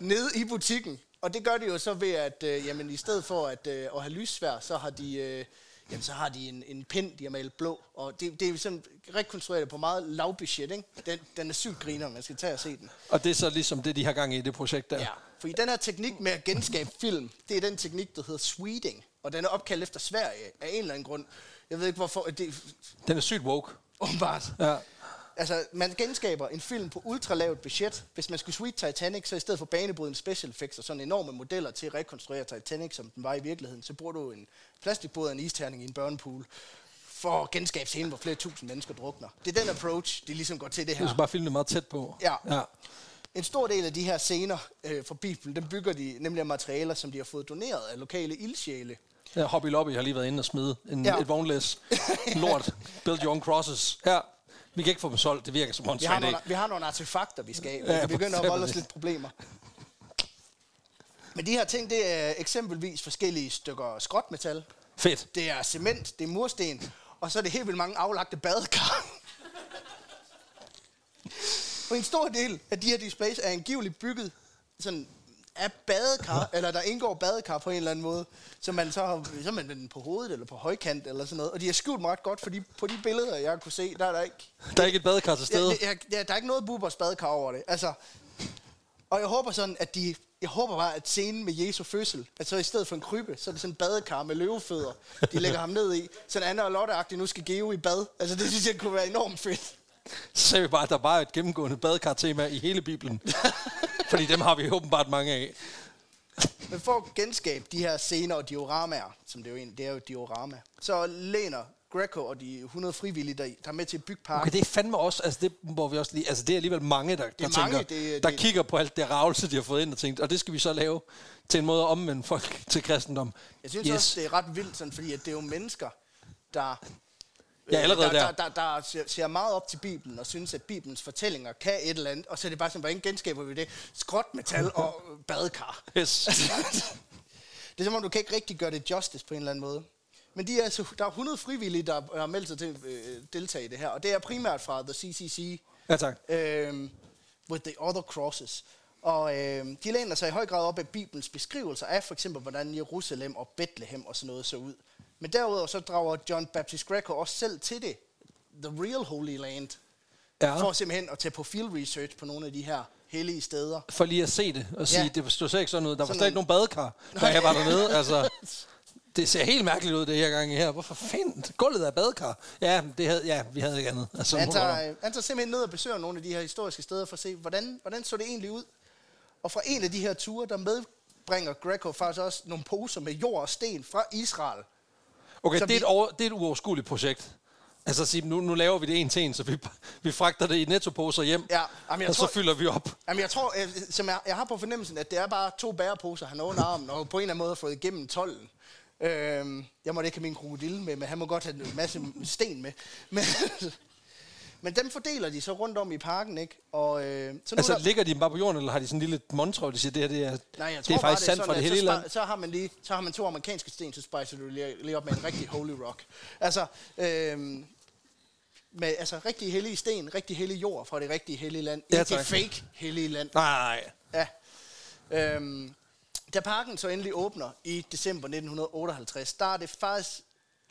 nede i butikken. Og det gør de jo så ved, at øh, jamen, i stedet for at, øh, at have lyssvær, så har de... Øh, Jamen, så har de en, en pind, de har malet blå, og det, det er sådan rekonstrueret på meget lavbudget, ikke? Den, den er sygt griner, man skal tage og se den.
og det er så ligesom det, de har gang i, det projekt der.
Ja, fordi den her teknik med at genskabe film, det er den teknik, der hedder sweeting. Og den er opkaldt efter Sverige af en eller anden grund. Jeg ved ikke hvorfor. Det
Den er sygt woke.
åbenbart.
Ja.
Altså, man genskaber en film på ultralavt budget. Hvis man skulle sweet Titanic, så i stedet for banebrydende special effects og sådan enorme modeller til at rekonstruere Titanic, som den var i virkeligheden, så bruger du en plastikbåd og en isterning i en børnepool for at genskabe scenen, hvor flere tusind mennesker drukner. Det er den approach, de ligesom går til det
Du
her.
skal bare filme det meget tæt på.
Ja.
ja.
En stor del af de her scener øh, fra Bibelen, dem bygger de nemlig af materialer, som de har fået doneret af lokale ildsjæle.
Ja, Hobby Lobby har lige været inde og smide en,
ja.
et vognlæs. Lort. Build your own crosses. Ja. Vi kan ikke få dem solgt. Det virker som en
Vi har, nogle, vi har nogle artefakter, vi skal af.
Ja,
vi begynder at
for
volde os lidt problemer. Men de her ting, det er eksempelvis forskellige stykker skrotmetal.
Fedt.
Det er cement, det er mursten, og så er det helt vildt mange aflagte badekar. Og en stor del af de her displays er angiveligt bygget sådan af badekar, eller der indgår badekar på en eller anden måde, så man så har så man den på hovedet eller på højkant eller sådan noget. Og de har skjult mig ret godt, fordi på de billeder, jeg kunne se, der er der ikke
Der er ikke et badekar til
Ja,
stede.
jeg, ja, der er ikke noget Bubers badekar over det. Altså, og jeg håber sådan, at de... Jeg håber bare, at scenen med Jesu fødsel, at så i stedet for en krybbe, så er det sådan en badekar med løvefødder, de lægger ham ned i. Sådan Anna og Lotte nu skal Geo i bad. Altså, det synes jeg kunne være enormt fedt.
Så ser vi bare, at der bare er et gennemgående badekar-tema i hele Bibelen. Fordi dem har vi åbenbart mange af.
Men for at genskabe de her scener og dioramaer, som det er jo en, det er jo diorama, så læner Greco og de 100 frivillige, der, der er med til at bygge parken.
Okay, det er fandme også, altså det må vi også lige, altså det er alligevel mange, der, der,
mange,
tænker,
det-
der
det-
kigger på alt det ravelse, de har fået ind og tænkt, og det skal vi så lave til en måde at omvende folk til kristendom.
Jeg synes yes. også, det er ret vildt, sådan, fordi at det er jo mennesker, der
Ja, allerede
der,
der.
der, der, ser, ser meget op til Bibelen og synes, at Bibelens fortællinger kan et eller andet, og så er det bare sådan, hvordan genskaber vi det? Skrotmetal og badekar.
Yes.
det er som om, du kan ikke rigtig gøre det justice på en eller anden måde. Men de er, altså, der er 100 frivillige, der har meldt sig til at øh, deltage i det her, og det er primært fra The CCC,
Ja, tak.
øhm, with the other crosses. Og øhm, de læner sig i høj grad op af Bibelens beskrivelser af for eksempel, hvordan Jerusalem og Bethlehem og sådan noget så ud. Men derudover så drager John Baptist Greco også selv til det, the real Holy Land,
Ja.
for simpelthen at tage på field research på nogle af de her hellige steder.
For lige at se det og sige,
Ja.
det stod slet ikke sådan ud. Der var
Sådan
slet ikke
nogle-
nogen badekar, da jeg var dernede. Altså, det ser helt mærkeligt ud, det her gang her. Hvorfor fanden? Gulvet er badekar. Ja, det havde, ja, vi havde ikke andet. Altså,
Han tager, han tager simpelthen ned og besøger nogle af de her historiske steder for at se, hvordan, hvordan så det egentlig ud. Og fra en af de her ture, der medbringer Greco faktisk også nogle poser med jord og sten fra Israel.
Okay, det er,
vi-
et over, det er et uoverskueligt projekt. Altså at sige, nu, nu laver vi det en til en, så vi, vi fragter det i nettoposer hjem,
Ja, jamen, jeg
og
tror-
så fylder vi op.
Jamen, jeg tror, øh, som jeg, jeg har på fornemmelsen, at det er bare to bæreposer, han har under armen, og på en eller anden måde har fået igennem tolden. Øhm, jeg måtte ikke have min krokodille med, men han må godt have en masse sten med. Men, Men dem fordeler de så rundt om i parken, ikke? Og, øh, så nu
Altså,
der,
ligger de bare på jorden, eller har de sådan en lille montre, de siger, det her det er,
Nej, jeg
det er
tror
faktisk sandt fra det hele
så,
land?
så har man lige så har man to amerikanske sten, så spicer du lige, lige op med en rigtig holy rock. Altså, øhm, med altså rigtig hellige sten, rigtig hellig jord fra det rigtige hellige land.
Ja,
ikke det fake hellige land.
Nej,
Ja. Øhm, da parken så endelig åbner i december 1958, der er det faktisk,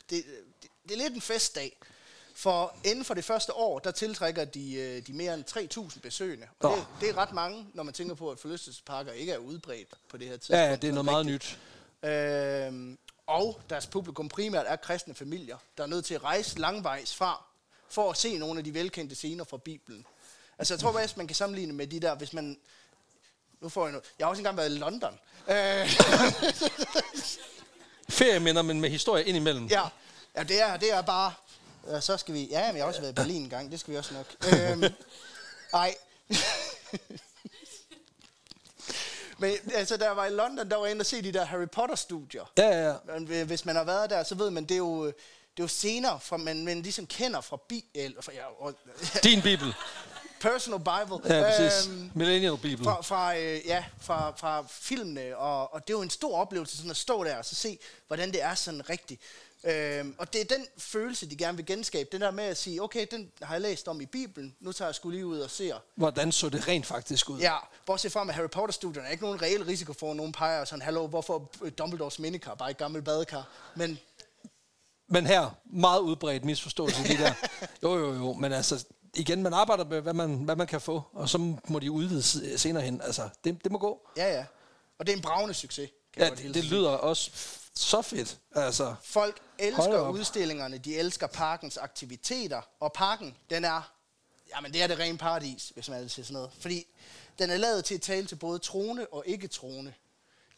det, det, det er lidt en festdag. For inden for det første år, der tiltrækker de, øh, de mere end 3.000 besøgende. Og det, det er ret mange, når man tænker på, at forlystelsesparker ikke er udbredt på det her tidspunkt.
ja, ja, det er noget meget nyt.
Øhm, og deres publikum primært er kristne familier, der er nødt til at rejse langvejs fra, for at se nogle af de velkendte scener fra Bibelen. Altså jeg tror faktisk, man kan sammenligne med de der, hvis man... Nu får jeg noget. Jeg har også engang været i London. Øh,
Ferieminder, men med historie indimellem.
ja, ja det, er, det er bare... Ja, så skal vi... Ja, men jeg har også været i Berlin en gang. Det skal vi også nok. Øhm, ej. men altså, jeg var i London, der var jeg inde og se de der Harry Potter-studier.
Ja, ja, ja.
Hvis man har været der, så ved man, det er jo, det er jo scener, fra, man, man ligesom kender fra Bibel, fra, ja, og,
Din bibel.
personal Bible.
Ja, præcis.
Øhm,
Millennial Bibel.
fra, fra, øh, ja, fra, fra filmene, og, og det er jo en stor oplevelse sådan at stå der og så se, hvordan det er sådan rigtigt. Øhm, og det er den følelse, de gerne vil genskabe. Den der med at sige, okay, den har jeg læst om i Bibelen, nu tager jeg skulle lige ud og ser.
Hvordan så det rent faktisk ud?
Ja, bortset fra med Harry Potter-studierne, er ikke nogen reel risiko for, at nogen peger sådan, hallo, hvorfor Dumbledores minikar bare et gammelt badekar? Men
Men her, meget udbredt misforståelse de der. Jo, jo, jo. Men altså, igen, man arbejder med, hvad man, hvad man kan få, og så må de udvide se- senere hen. Altså, det, det må gå.
Ja, ja. Og det er en bravende succes, kan
Ja,
jeg
det, det lyder også så fedt. Altså,
Folk elsker udstillingerne, de elsker parkens aktiviteter, og parken, den er, jamen det er det rene paradis, hvis man vil sige sådan noget. Fordi den er lavet til at tale til både troende og ikke troende.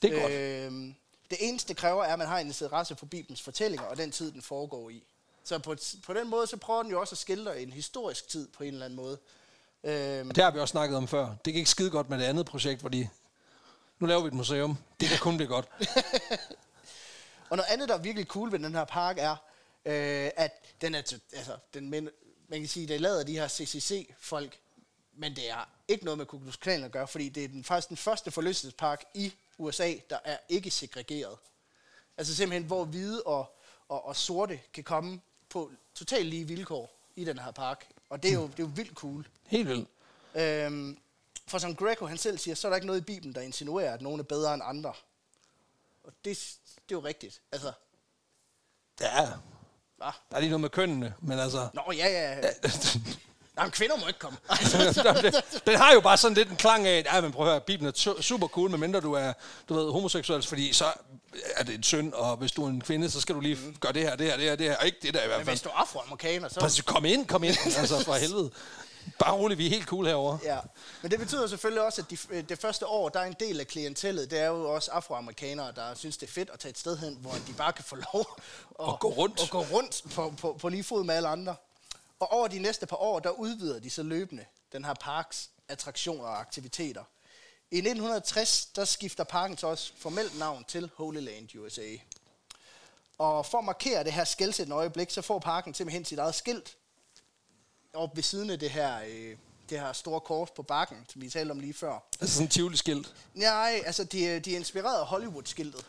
det er godt.
Øhm, det eneste kræver er, at man har en interesse for Bibelens fortællinger, og den tid, den foregår i. Så på, på den måde, så prøver den jo også at skildre en historisk tid på en eller anden måde. Øhm,
Det har vi også snakket om før. Det gik ikke skide godt med det andet projekt, hvor de... Nu laver vi et museum. Det kan kun blive godt.
Og noget andet, der er virkelig cool ved den her park, er, øh, at den er, altså, den, men, man kan sige, det er lavet af de her CCC-folk, men det er ikke noget med Ku Klux Klan at gøre, fordi det er den, faktisk den første forlystelsespark i USA, der er ikke segregeret. Altså simpelthen, hvor hvide og, og, og sorte kan komme på totalt lige vilkår i den her park. Og det er jo, det er jo vildt cool.
Helt vildt.
Øhm, for som Greco han selv siger, så er der ikke noget i Bibelen, der insinuerer, at nogen er bedre end andre. Og det, det er jo rigtigt. Altså,
Ja,
hva?
der er lige noget med kønnene, men altså...
Nå, ja, ja. Nej, men kvinder må ikke komme.
den har jo bare sådan lidt en klang af, at men prøv at høre, Bibelen er su- super cool, medmindre du er du ved, homoseksuel, fordi så er det en synd, og hvis du er en kvinde, så skal du lige gøre det her, det her, det her, det her, og ikke det der i hvert
Men
fald.
hvis du er afroamerikaner, så...
Præcis, kom ind, kom ind, altså for helvede. Bare roligt, vi er helt cool herovre.
Ja, men det betyder selvfølgelig også, at de, det første år, der er en del af klientellet, det er jo også afroamerikanere, der synes, det er fedt at tage et sted hen, hvor de bare kan få lov at,
Og gå rundt.
Og gå rundt på, på, på lige fod med alle andre. Og over de næste par år, der udvider de så løbende den her parks attraktioner og aktiviteter. I 1960, der skifter parken så også formelt navn til Holy Land USA. Og for at markere det her skældsættende øjeblik, så får parken simpelthen sit eget skilt op ved siden af det her, øh, det her store kors på bakken, som vi talte om lige før.
Altså sådan en tivoli-skilt.
Nej, altså de, de er inspireret af Hollywood-skiltet.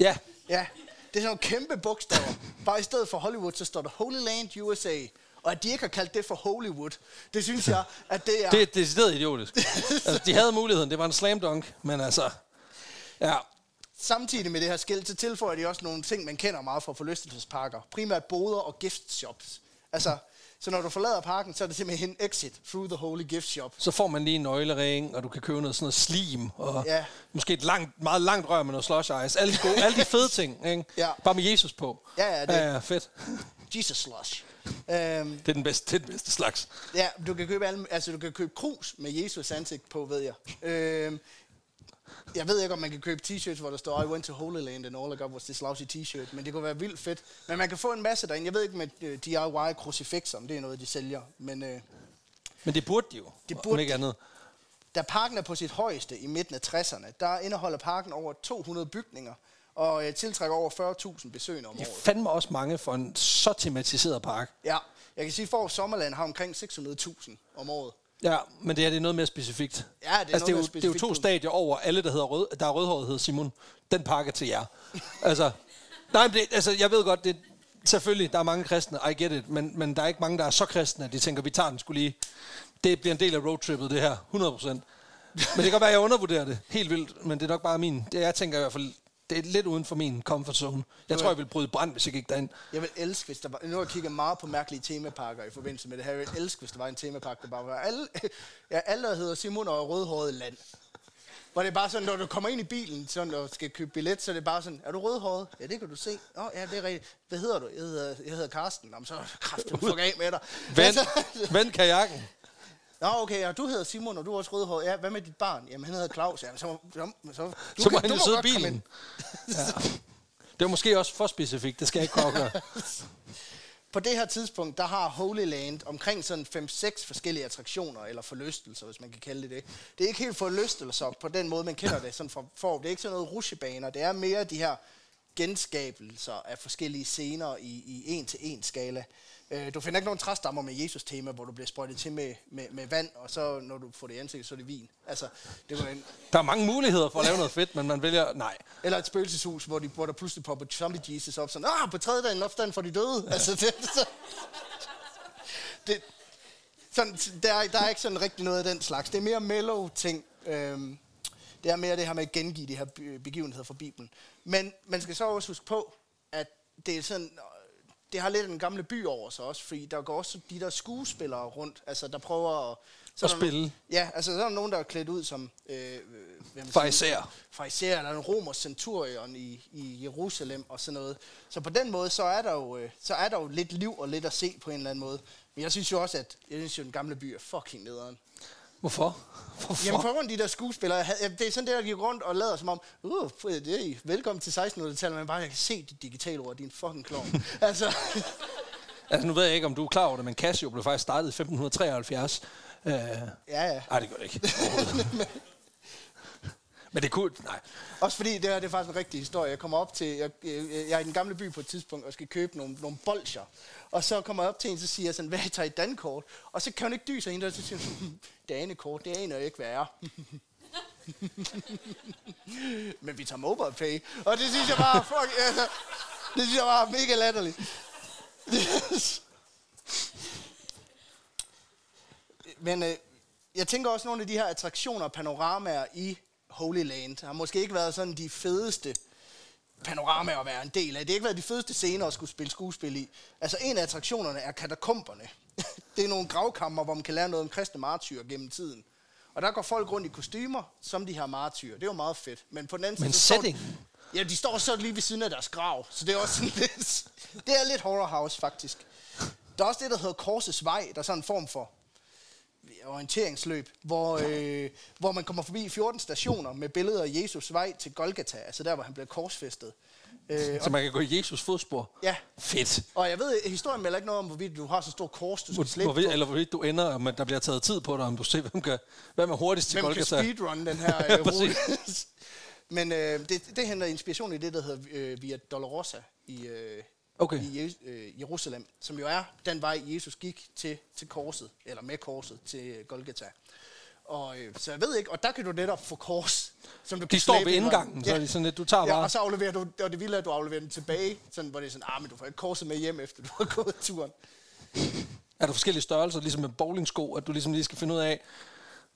Ja,
Ja, det er sådan nogle kæmpe bogstaver. Bare i stedet for Hollywood, så står der Holy Land USA. Og at de ikke har kaldt det for Hollywood, det synes jeg, at det er...
det er decideret idiotisk. altså, de havde muligheden, det var en slam dunk, men altså... Ja,
Samtidig med det her skilt, så tilføjer de også nogle ting, man kender meget fra forlystelsesparker. Primært boder og gift shops. Altså, så når du forlader parken, så er det simpelthen en exit through the holy gift shop.
så får man lige en nøglering, og du kan købe noget sådan noget slim, og
Ja.
måske et langt, meget langt rør med noget slush ice. Alle de, gode, alle de fede ting, ikke?
Ja.
Bare med Jesus på.
Ja, ja, det-
ja, ja fedt.
Jesus slush. Øhm,
Det er den bedste, det er den bedste slags.
Ja, du kan købe, alle, altså, du kan købe krus med Jesus ansigt på, ved jeg. Øhm, jeg ved ikke, om man kan købe t-shirts, hvor der står, I went to Holy Land and all I got was this lousy t-shirt. Men det kunne være vildt fedt. Men man kan få en masse derinde. Jeg ved ikke med uh, DIY crucifixer, om det er noget, de sælger. Men øh,
Men det burde de jo,
Det
om
burde
ikke andet.
da parken er på sit højeste i midten af 60'erne, der indeholder parken over 200 bygninger og øh, tiltrækker over 40.000 besøgende om
Det
året.
fandme også mange for en så tematiseret park.
Ja, Jeg kan sige, for Sommerland har omkring 600.000 om året.
Ja, men det her det er noget mere specifikt.
Ja, det er
altså, det, er jo,
mere
det er jo
specifikt
to stadier over alle, der, hedder rød, der er rødhåret, hedder Simon. Den pakke til jer. altså, nej, men det, altså, jeg ved godt, det, selvfølgelig, der er mange kristne, I get it, men, men der er ikke mange, der er så kristne, at de tænker, vi tager den skulle lige. Det bliver en del af roadtrippet, det her, 100%. Men det kan godt være, at jeg undervurderer det helt vildt, men det er nok bare min. Det, jeg tænker i hvert fald, det er lidt uden for min comfort zone. Jeg tror, jeg vil bryde brand, hvis jeg gik derind.
Jeg vil elske, hvis der var... Nu har jeg kigget meget på mærkelige temaparker i forbindelse med det her. Jeg vil elske, hvis der var en temapark, der bare var alle, ja, alle der hedder Simon og Rødhåret Land. Hvor det er bare sådan, når du kommer ind i bilen sådan, og skal købe billet, så er det bare sådan, er du rødhåret? Ja, det kan du se. Åh, ja, det er rigtigt. Hvad hedder du? Jeg hedder, jeg hedder Karsten. Jamen, så kraftigt fuck af med dig.
Vend, vend kajakken.
Nå, okay, ja, du hedder Simon, og du er også rødhåret. Ja, hvad med dit barn? Jamen, han hedder Claus. Ja, så, så, så, du
Så må
kan-
han jo sidde i bilen.
ind.
Det var måske også for specifikt, det skal jeg ikke afgøre.
På det her tidspunkt, der har Holy Land omkring sådan 5-6 forskellige attraktioner, eller forlystelser, hvis man kan kalde det det. Det er ikke helt forlystelser på den måde, man kender det sådan fra for. Det er ikke sådan noget rusjebaner. Det er mere de her genskabelser af forskellige scener i, i en-til-en skala. Øh, Du finder ikke nogen træstammer med Jesus-tema, hvor du bliver sprøjtet til med, med, med vand, og så når du får det i ansigtet, så er det vin. Altså, det var en,
Der er mange muligheder for at lave noget fedt, men man vælger... Nej.
eller et spøgelseshus, hvor, de, hvor der pludselig popper zombie Jesus op, sådan, ah, på tredje dagen opstand for de døde. Altså, det, så, det, sådan, der, er, der er ikke sådan rigtig noget af den slags. Det er mere mellow ting. Øhm, det er mere det her med at gengive de her be- begivenheder fra Bibelen. Men man skal så også huske på, at det er sådan, det har lidt en gamle by over sig også, fordi der går også de der skuespillere rundt, altså der prøver at... så
At spille.
Ja, altså så er der nogen, der er klædt ud som... Øh, siger-
Fariser.
fariser, eller en romers centurion i, i Jerusalem og sådan noget. Så på den måde, så er, der jo, øh, så er der jo lidt liv og lidt at se på en eller anden måde. Men jeg synes jo også, at jeg synes jo, den gamle by er fucking nederen.
Hvorfor? Hvorfor?
Jamen på grund af de der skuespillere, det er sådan det, der gik rundt og lader som om, uh, det er, velkommen til 1600-tallet, men bare, jeg kan se dit digitale ord, din fucking klovn. altså,
Altså, nu ved jeg ikke, om du er klar over det, men Casio blev faktisk startet i 1573. Øh,
ja, ja.
nej, det gør det ikke. men det kunne... Nej.
Også fordi, det, her, det er faktisk en rigtig historie. Jeg kommer op til, jeg, jeg, jeg er i den gamle by på et tidspunkt, og skal købe nogle, nogle bolcher. Og så kommer jeg op til en, så siger jeg sådan, hvad tager I dankort? Og så kan hun ikke dyse hende, og så siger hun, danekort, hmm, det aner jeg ikke, hvad er. Men vi tager mobile pay. Og det synes jeg bare, fuck, altså, det synes jeg bare mega latterligt. Men øh, jeg tænker også, at nogle af de her attraktioner og panoramaer i Holy Land har måske ikke været sådan de fedeste panoramaer at være en del af. Det har ikke været de fedeste scener at skulle spille skuespil i. Altså en af attraktionerne er katakomberne. det er nogle gravkammer, hvor man kan lære noget om kristne martyrer gennem tiden. Og der går folk rundt i kostymer, som de her martyrer. Det er jo meget fedt. Men på den anden
Men
side... står-
setting?
Ja, de står så lige ved siden af deres grav. Så det er også sådan lidt... Det er lidt horror house, faktisk. Der er også det, der hedder Korsets Vej. Der er sådan en form for orienteringsløb, hvor, øh, hvor man kommer forbi 14 stationer med billeder af Jesus vej til Golgata, altså der, hvor han blev korsfæstet. Øh,
Så man kan gå i Jesus fodspor.
ja,
Fedt.
og jeg ved, historien melder ikke noget om, hvorvidt du har så stor kors, du skal slippe
hvorvidt,
på.
eller hvorvidt du ender, om der bliver taget tid på dig, om du ser, hvem, kan, hvem er hurtigst til
Hvem kan
Golgata.
speedrun den her
Ja,
øh,
præcis.
rute? Men øh, det, det henter inspiration i det, der hedder øh, Via Dolorosa i, øh,
Okay.
i Je- øh, Jerusalem, som jo er den vej, Jesus gik til, til korset, eller med korset til Golgata. Og, øh, så jeg ved ikke, og der kan du netop få kors, som du
De
kan
står ved
ind,
indgangen, så er det sådan lidt, du tager
Ja,
bare...
og så afleverer du, og det vilde er, at du afleverer den tilbage, sådan, hvor det er sådan, ah, men du får ikke korset med hjem, efter du har gået turen.
Er der forskellige størrelser, ligesom med bowlingsko, at du ligesom lige skal finde ud af,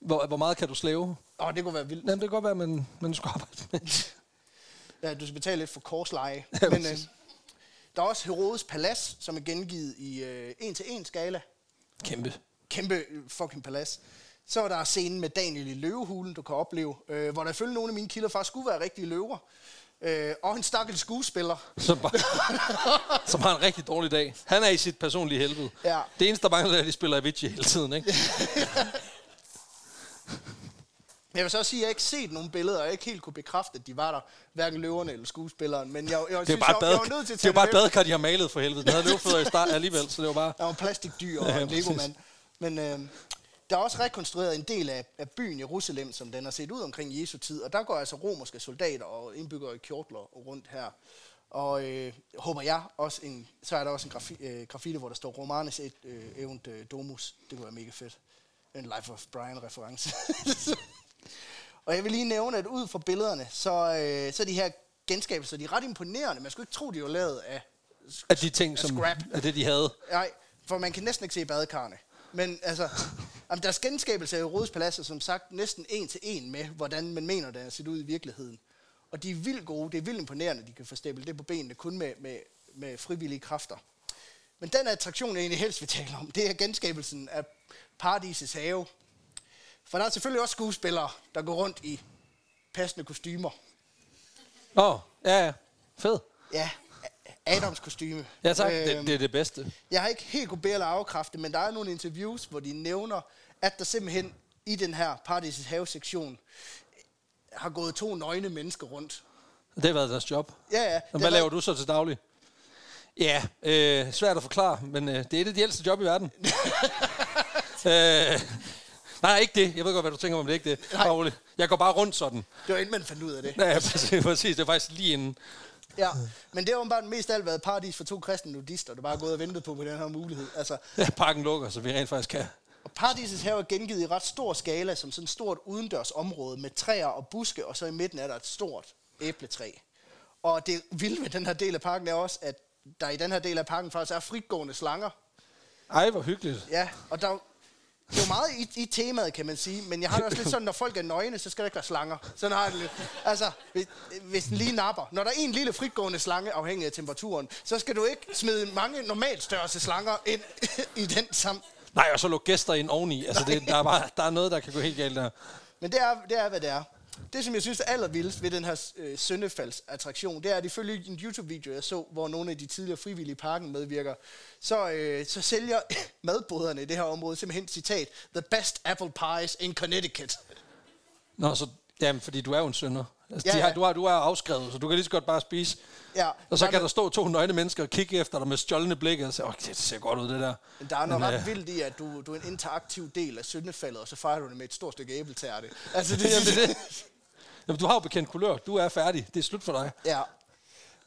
hvor, hvor meget kan du slæve?
Åh, det kunne være vildt.
Jamen, det kan godt være, men, men du skal arbejde med.
Ja, du skal betale lidt for korsleje.
Ja,
Men øh. Der er også Herodes Palads, som er gengivet i øh, en-til-en skala.
Kæmpe.
Kæmpe øh, fucking palads. Så er der scenen med Daniel i løvehulen, du kan opleve, øh, hvor der ifølge nogle af mine kilder faktisk skulle være rigtige løver. Øh, og en stakkels skuespiller.
Som, bare, som har en rigtig dårlig dag. Han er i sit personlige helvede.
Ja.
Det eneste, der mangler, er, at de spiller Avicii hele tiden, ikke?
Jeg vil så også sige, at jeg ikke set nogen billeder, og jeg ikke helt kunne bekræfte, at de var der, hverken løverne eller skuespilleren. Men jeg, jeg,
Det er
synes,
bare
jeg, jeg var nødt til at
det er bare et badekar, de har malet for helvede. Den havde løvfødder i start alligevel, så det var bare...
Der var plastikdyr og
Ja,
en. Lego-mand. Men øh, der er også rekonstrueret en del af, af byen Jerusalem, som den har set ud omkring Jesu tid. Og der går altså romerske soldater og indbyggere i kjortler rundt her. Og øh, håber jeg også en, så er der også en grafi, øh, graffiti, hvor der står Romanes et øh, event øh, domus. Det kunne være mega fedt. En Life of Brian reference. og jeg vil lige nævne, at ud fra billederne, så, øh, så er de her genskabelser, de er ret imponerende. Man skulle ikke tro, de var lavet af,
Af de ting,
af
som...
scrap.
Af det, de havde.
Nej, for man kan næsten ikke se badekarne. Men altså, jamen, deres genskabelse af Rådes Palads er som sagt næsten en til en med, hvordan man mener, det er set ud i virkeligheden. Og de er vildt gode, det er vildt imponerende, de kan få stablet det på benene kun med, med, med frivillige kræfter. Men den attraktion, jeg egentlig helst vil tale om, det er genskabelsen af Paradisets have. For der er selvfølgelig også skuespillere, der går rundt i passende kostymer.
Åh, oh, ja, ja. Fed.
Ja, Adams kostyme.
Ja tak, det,
Øhm,
det er det bedste.
Jeg har ikke helt kunne bære eller afkræfte, men der er nogle interviews, hvor de nævner, at der simpelthen i den her Paradisets have-sektion har gået to nøgne mennesker rundt.
Det har været deres job.
Ja, ja.
Og
det
hvad laver
været-
du så til daglig? Ja, øh, svært at forklare, men øh, det er et af de ældste job i verden. øh, nej, ikke det. Jeg ved godt, hvad du tænker om, det ikke det. Bare rolig. Jeg går bare rundt sådan.
Det var inden man fandt ud af det.
Ja, ja, præcis, præcis. Det er faktisk lige inden.
Ja. Men det har åbenbart mest alt været paradis for to kristne nudister, der bare er gået og ventet på, på den her mulighed. Altså,
Ja, parken lukker, så vi rent faktisk kan.
og Paradisets have er gengivet i ret stor skala, som sådan et stort udendørs område med træer og buske, og så i midten er der et stort æbletræ. Og det vilde med den her del af parken er også, at der i den her del af parken faktisk er fritgående slanger,
Ej, hvor hyggeligt.
Ja, og der, det er jo meget i, i temaet, kan man sige, men jeg har det også lidt sådan, når folk er nøgne, så skal der ikke være slanger. Sådan har jeg det lidt. Altså, hvis, hvis den lige napper. Når der er en lille fritgående slange, afhængig af temperaturen, så skal du ikke smide mange normalt størrelse slanger ind i den sammen.
Nej, og så lukke gæster ind oveni. Altså, det, der, er bare, der er noget, der kan gå helt galt der.
Men det er, det er, hvad det er. Det, som jeg synes er allervildest ved den her øh, søndefaldsattraktion, det er, at ifølge en YouTube-video, jeg så, hvor nogle af de tidligere frivillige i parken medvirker, så, øh, så sælger madboderne i det her område simpelthen citat, The best apple pies in Connecticut.
Nå, så, jamen, fordi du er jo en sønder. Altså,
Ja,
de har,
ja.
du, har, du er afskrevet, så du kan lige så godt bare spise.
Ja,
Og så kan
er
der stå to nøgne mennesker og kigge efter dig med stjålne blikke og sige, åh, det ser godt ud, det der.
Men der er noget
Men,
ret
øh,
vildt i, at du, du er en interaktiv del af syndefaldet, og så fejrer du det med et stort stykke æbletærte. Altså, det,
Jamen, det er det. Jamen, du har jo bekendt kulør. Du er færdig. Det er slut for dig.
Ja.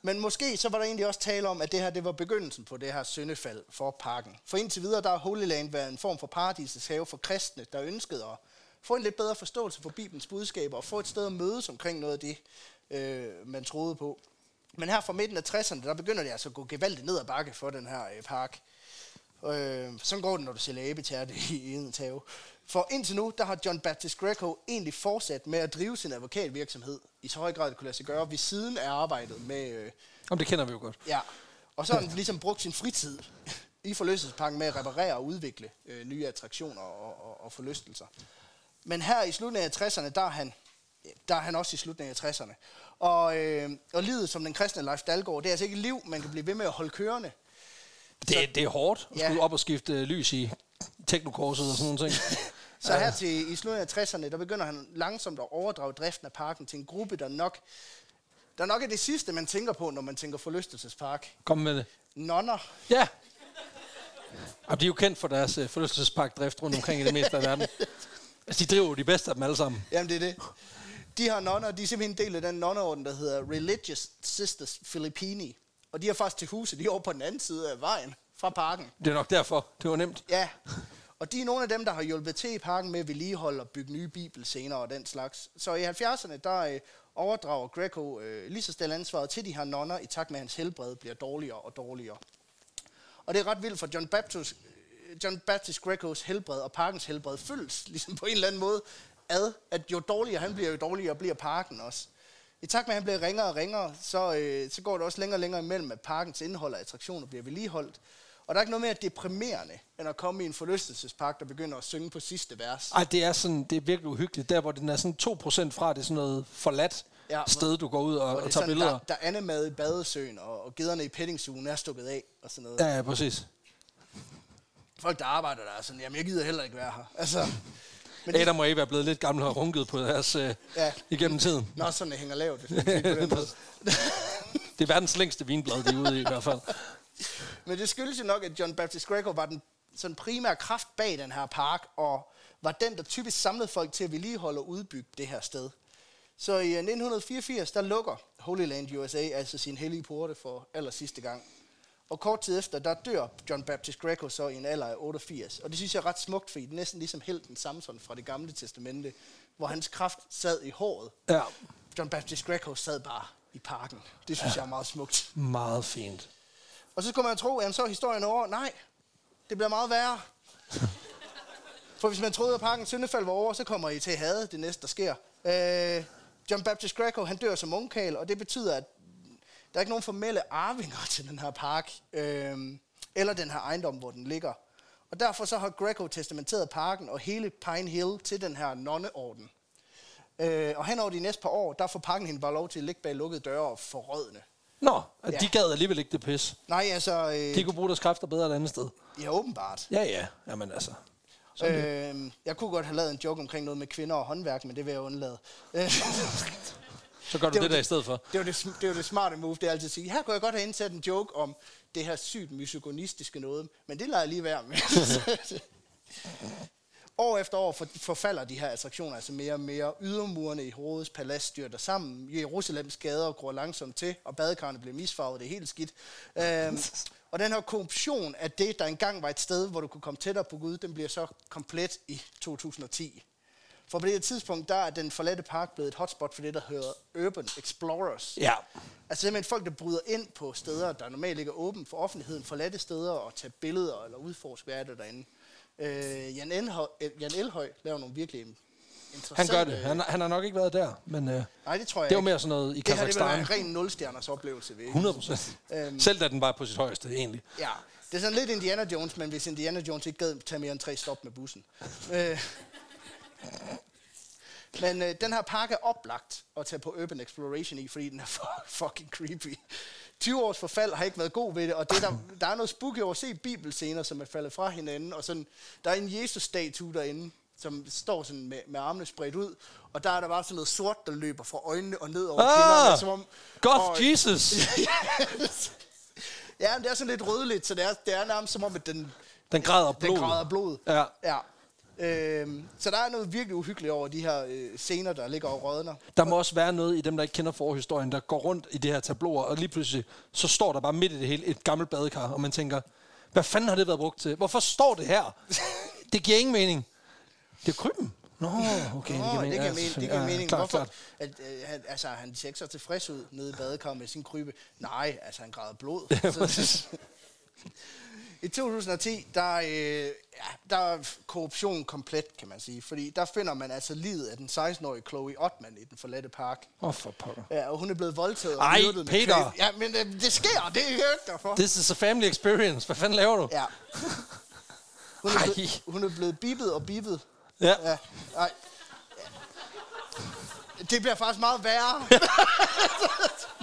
Men måske så var der egentlig også tale om, at det her det var begyndelsen på det her syndefald for parken. For indtil videre, der har Holy Land været en form for paradisets have for kristne, der ønskede at få en lidt bedre forståelse for Bibelens budskaber og få et sted at mødes omkring noget af det, øh, man troede på. Men her fra midten af 60'erne, der begynder det altså at gå gevaldigt ned ad bakke for den her øh, park. Øh, sådan går det, når du sælger æbetærte i Edens have. For indtil nu, der har John Baptist Greco egentlig fortsat med at drive sin advokatvirksomhed i så høj grad, det kunne lade sig gøre, ved siden af arbejdet med... Øh,
Jamen, det kender vi jo godt.
ja. Og så har han ligesom brugt sin fritid i forlystelsesparken med at reparere og udvikle øh, nye attraktioner og, og, og forlystelser. Men her i slutningen af 60'erne, der er han, der er han også i slutningen af 60'erne. Og, øh, og livet som den kristne Leif Dalgaard, det er altså ikke et liv, man kan blive ved med at holde kørende.
Det, det er hårdt at
Ja.
skulle op og skifte øh, lys i teknokorset og sådan nogle ting.
Så her til, i slutningen af 60'erne, der begynder han langsomt at overdrage driften af parken til en gruppe, der nok, der nok er det sidste, man tænker på, når man tænker forlystelsespark.
Kom med det.
Nonner.
Ja. Og de er jo kendt for deres øh, forlystelsesparkdrift rundt omkring i det meste af verden. Altså, de driver de bedste af dem alle sammen.
Jamen, det er det. De her nonner, de er simpelthen en del af den nonneorden, der hedder Religious Sisters Filippini. Og de har faktisk til huse lige over på den anden side af vejen fra parken.
Det er nok derfor. Det var nemt.
Ja, og de er nogle af dem, der har hjulpet til i parken med at vedligeholde og bygge nye bibelscener og den slags. Så i 70'erne, der øh, overdrager Greco øh, lige så stille ansvaret til de her nonner, i takt med, at hans helbred bliver dårligere og dårligere. Og det er ret vildt, for John Baptist, John Baptist Grecos helbred og parkens helbred følges ligesom på en eller anden måde ad, at jo dårligere han bliver, jo dårligere bliver parken også. I takt med, at han bliver ringere og ringere, så, øh, så går det også længere og længere imellem, at parkens indhold og attraktioner bliver vedligeholdt. Og der er ikke noget mere deprimerende, end at komme i en forlystelsespark, der begynder at synge på sidste vers.
Ej, det er, sådan, det er virkelig uhyggeligt. Der, hvor den er sådan 2% fra, det er sådan noget forladt
Ja,
sted, du går ud og,
Og er
tager
sådan,
billeder.
der, der er andemad i badesøen, og, og gederne i pettingsugen er stukket af, og sådan noget.
Ja, ja, præcis.
Folk, der arbejder der, er sådan, jamen jeg gider heller ikke være her. Altså, men
Adam og Eva er blevet lidt gamle og runket på deres øh,
Ja.
igennem tiden.
Nå, sådan det hænger lavt. det.
Det er verdens længste vinblad, de er ude i i hvert fald.
Men det skyldes jo nok, at John Baptist Greco var den sådan primære kraft bag den her park, og var den, der typisk samlede folk til at vedligeholde og udbygge det her sted. Så i øh, 1984, der lukker Holy Land USA, altså sin hellige porte, for aller sidste gang. Og kort tid efter, der dør John Baptist Greco så i en alder af 88. Og det synes jeg er ret smukt, fordi det er næsten ligesom helten Samson fra det gamle testamente, hvor hans kraft sad i håret.
Ja,
John Baptist Greco sad bare i parken. Det synes ja. jeg er meget smukt.
meget fint.
Og så skulle man tro, at så historien over. Nej, det bliver meget værre. For hvis man troede, at parkens syndefald var over, så kommer I til at have det næste, der sker. Øh, John Baptist Greco, han dør som ungkal, og det betyder, at der er ikke nogen formelle arvinger til den her park, øh, eller den her ejendom, hvor den ligger. Og derfor så har Greco testamenteret parken og hele Pine Hill til den her nonneorden. Øh, og hen over de næste par år, der får parken hende bare lov til at ligge bag lukkede døre og forrødne.
Nå,
Ja.
de gad alligevel ikke det pis.
Nej, altså... Øh,
De kunne bruge deres kræfter bedre et andet sted.
ja, åbenbart.
Ja, ja. Jamen altså.
Øh, jeg kunne godt have lavet en joke omkring noget med kvinder og håndværk, men det vil jeg undlade.
Så gør du
det
det, der
det-
i stedet for.
det, var det, det var det smarte move, det er altid at sige, her kunne jeg godt have indsat en joke om det her sygt misogonistiske noget, men det lader jeg lige være med. år efter år for, forfalder de her attraktioner altså mere og mere. Ydermurene i Herodes palads styrter sammen. Jerusalems gader gror langsomt til, og badekarne bliver misfarvet. Det er helt skidt. Øhm, og den her korruption af det, der engang var et sted, hvor du kunne komme tættere på Gud, den bliver så komplet i 2010. For på det her tidspunkt, der er den forladte park blevet et hotspot for det, der hedder Urban Explorers.
Ja.
Altså simpelthen folk, der bryder ind på steder, der normalt ikke er åbent for offentligheden, forladte steder og tage billeder eller udforske, hvad er det derinde. Øh, Jan, Elhøj, Jan Elhøj laver nogle virkelig
Han gør det. Han, han har nok ikke været der, men øh,
Nej, det tror jeg
det var
ikke.
mere sådan noget i
Det her det
Kazakhstan.
en ren nulstjerners oplevelse. Ved.
100 procent.
Øhm.
Selv da den var på sit højeste, egentlig.
Ja, det er sådan lidt Indiana Jones, men hvis Indiana Jones ikke gad tage mere end tre stop med bussen. øh. Men øh, den her park er oplagt at tage på Urban Exploration i, fordi den er for, fucking creepy. 20 års forfald har ikke været god ved det, og det, der, der er noget spooky over at se bibelscener, som er faldet fra hinanden, og sådan, der er en Jesus-statue derinde, som står sådan med, med armene spredt ud, og der er der bare sådan noget sort, der løber fra øjnene og ned over
Ah!
kinderne, som om...
God
og-
Jesus!
Ja, men det er sådan lidt rødligt, så det er, det er nærmest som om, at den,
Den græder
den
blod.
græder blod.
Ja.
ja. Øhm, så der er noget virkelig uhyggeligt over de her øh, scener, der ligger og rødner.
Der må også være noget i dem, der ikke kender forhistorien, der går rundt i det her tabloer, og lige pludselig, så står der bare midt i det hele et gammelt badekar, og man tænker, hvad fanden har det været brugt til? Hvorfor står det her? Det giver ingen mening. Det er krybben. Nå, okay,
Nå,
det giver mening.
det giver, det
Ja,
mening.
Klart,
Hvorfor?
klart.
At, øh, han, altså, han ser ikke så tilfreds ud nede i badekar med sin krybe. Nej, altså han græder blod. Så-. I 2010, der, øh, ja, der er korruption komplet, kan man sige. Fordi der finder man altså livet af den 16-årige Chloe Ottman i den forladte park.
Åh, oh, for pokker.
Ja, og hun er blevet voldtaget og
Ej,
med
Peter!
Ja, men øh, det sker, det er jeg ikke derfor.
This is a family experience. Hvad fanden laver du?
Ja. Hun er, blevet, hun er blevet bippet og bippet.
Ja.
Ja. Ej. Det bliver faktisk meget værre.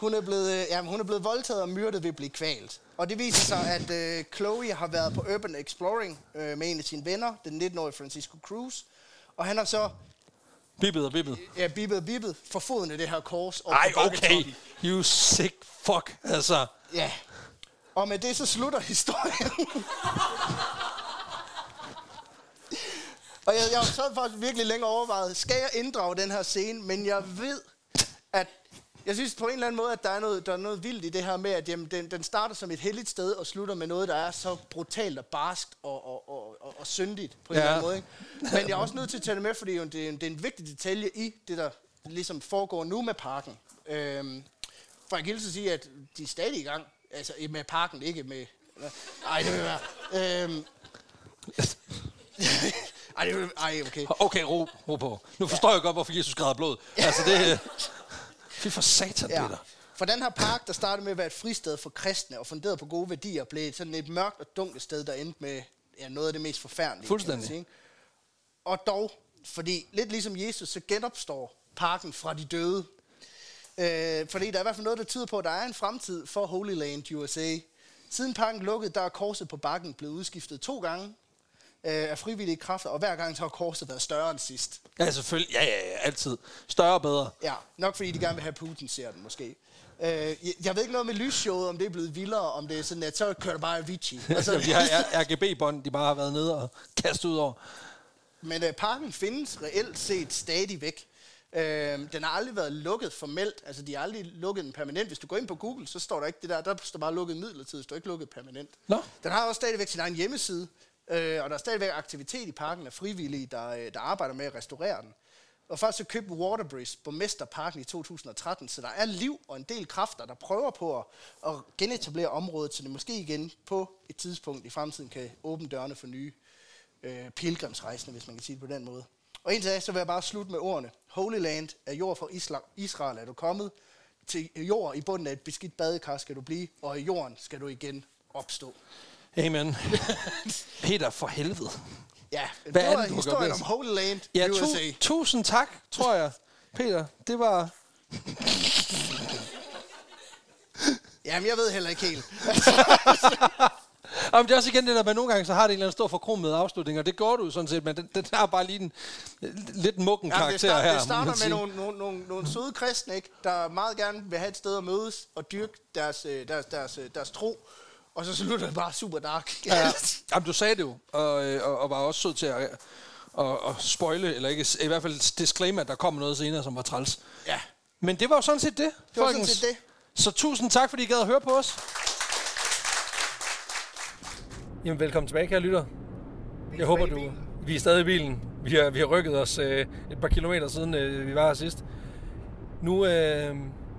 hun, er blevet, øh, jamen, hun er blevet voldtaget og myrdet ved at blive kvalt. Og det viser sig, at øh, Chloe har været på Urban Exploring øh, med en af sine venner, den 19-årige Francisco Cruz. Og han har så
Bibbet og bibbet.
ja, bippet og bippet for foden af det her kors. op
Ej, okay. You sick fuck. Altså,
Ja. Og med det så slutter historien. og jeg, jeg sad faktisk virkelig længe overvejet, skal jeg inddrage den her scene? Men jeg ved, at jeg synes på en eller anden måde, at der er noget, der er noget vildt i det her med, at jamen, den, den starter som et helligt sted og slutter med noget, der er så brutalt og barskt og, og, og, og, og syndigt på en
Ja.
eller anden måde. Ikke? Men jeg er også nødt til at tage det med, fordi det, er, en- det er en vigtig detalje i det, der ligesom foregår nu med parken. Øhm, for jeg kan at sige, at de er stadig i gang. Altså med parken, ikke med... Nej, det vil være... Øhm, ej, det vil, ej, okay.
okay, ro, ro på. Nu forstår jeg godt, hvorfor Jesus græder blod. Altså, det... Fy for satan,
Ja.
Peter.
For den her park, der startede med at være et fristed for kristne og funderet på gode værdier, blev sådan et mørkt og dunkelt sted, der endte med ja, noget af det mest forfærdelige.
Fuldstændig.
sige. Og dog, fordi lidt ligesom Jesus, så genopstår parken fra de døde. Øh, fordi der er i hvert fald noget, der tyder på, at der er en fremtid for Holy Land USA. Siden parken lukkede, der er korset på bakken blevet udskiftet to gange øh, af frivillige kræfter, og hver gang så har korset været større end sidst.
Ja, selvfølgelig. Ja, ja, ja, altid. Større og bedre.
Ja, nok fordi de gerne vil have Putin ser den måske. Øh, jeg, jeg ved ikke noget med lysshowet, om det er blevet vildere, om det er sådan, at så kører der bare Avicii.
Altså, de har RGB-bånd, de bare har været nede og kastet ud over.
Men øh, parken findes reelt set stadig væk. Øh, den har aldrig været lukket formelt, altså de har aldrig lukket den permanent. Hvis du går ind på Google, så står der ikke det der, der står bare lukket midlertidigt, står ikke lukket permanent.
Nå.
Den har også stadigvæk sin egen hjemmeside, øh, og der er stadigvæk aktivitet i parken af frivillige, der, øh, der arbejder med at restaurere den. Og først så købte Waterbridge Borgmesterparken i 2013, så der er liv og en del kræfter, der prøver på at, at genetablere området, så det måske igen på et tidspunkt i fremtiden kan åbne dørene for nye øh, pilgrimsrejsende, hvis man kan sige det på den måde. Og indtil da, så vil jeg bare slutte med ordene. Holy Land er jord for Isla- Israel, er du kommet. Til jord i bunden af et beskidt badekar skal du blive, og i jorden skal du igen opstå.
Amen. Peter, for helvede.
Ja,
Hvad
det var
det, du har
historien om Holy Land,
Ja,
USA.
tu- tusind tak, tror jeg. Peter, det var...
Jamen, jeg ved heller ikke helt.
Jamen, det er også igen det der, at nogle gange så har det en eller anden stor forkromet afslutning, og det går du sådan set, men den, den har bare lige en lidt mukken
Jamen,
karakter
det, start,
her.
det starter med nogle, nogle, nogle, nogle søde kristne, ikke, der meget gerne vil have et sted at mødes og dyrke deres, øh, deres, deres, øh, deres tro. Og så slutter det bare super dark.
Ja. Jamen, du sagde det jo, og, øh, og, og var også sød til at, at, at spoile, eller ikke, i hvert fald disclaimer, at der kommer noget senere, som var træls.
ja.
Men det var jo sådan set det,
Det var sådan
folkens.
set det.
Så tusind tak, fordi I gad at høre på os. Jamen, velkommen tilbage, kære lytter. Jeg håber, du... Vi er stadig i bilen. Vi har, vi har rykket os øh, et par kilometer siden øh, vi var her sidst. Nu, øh,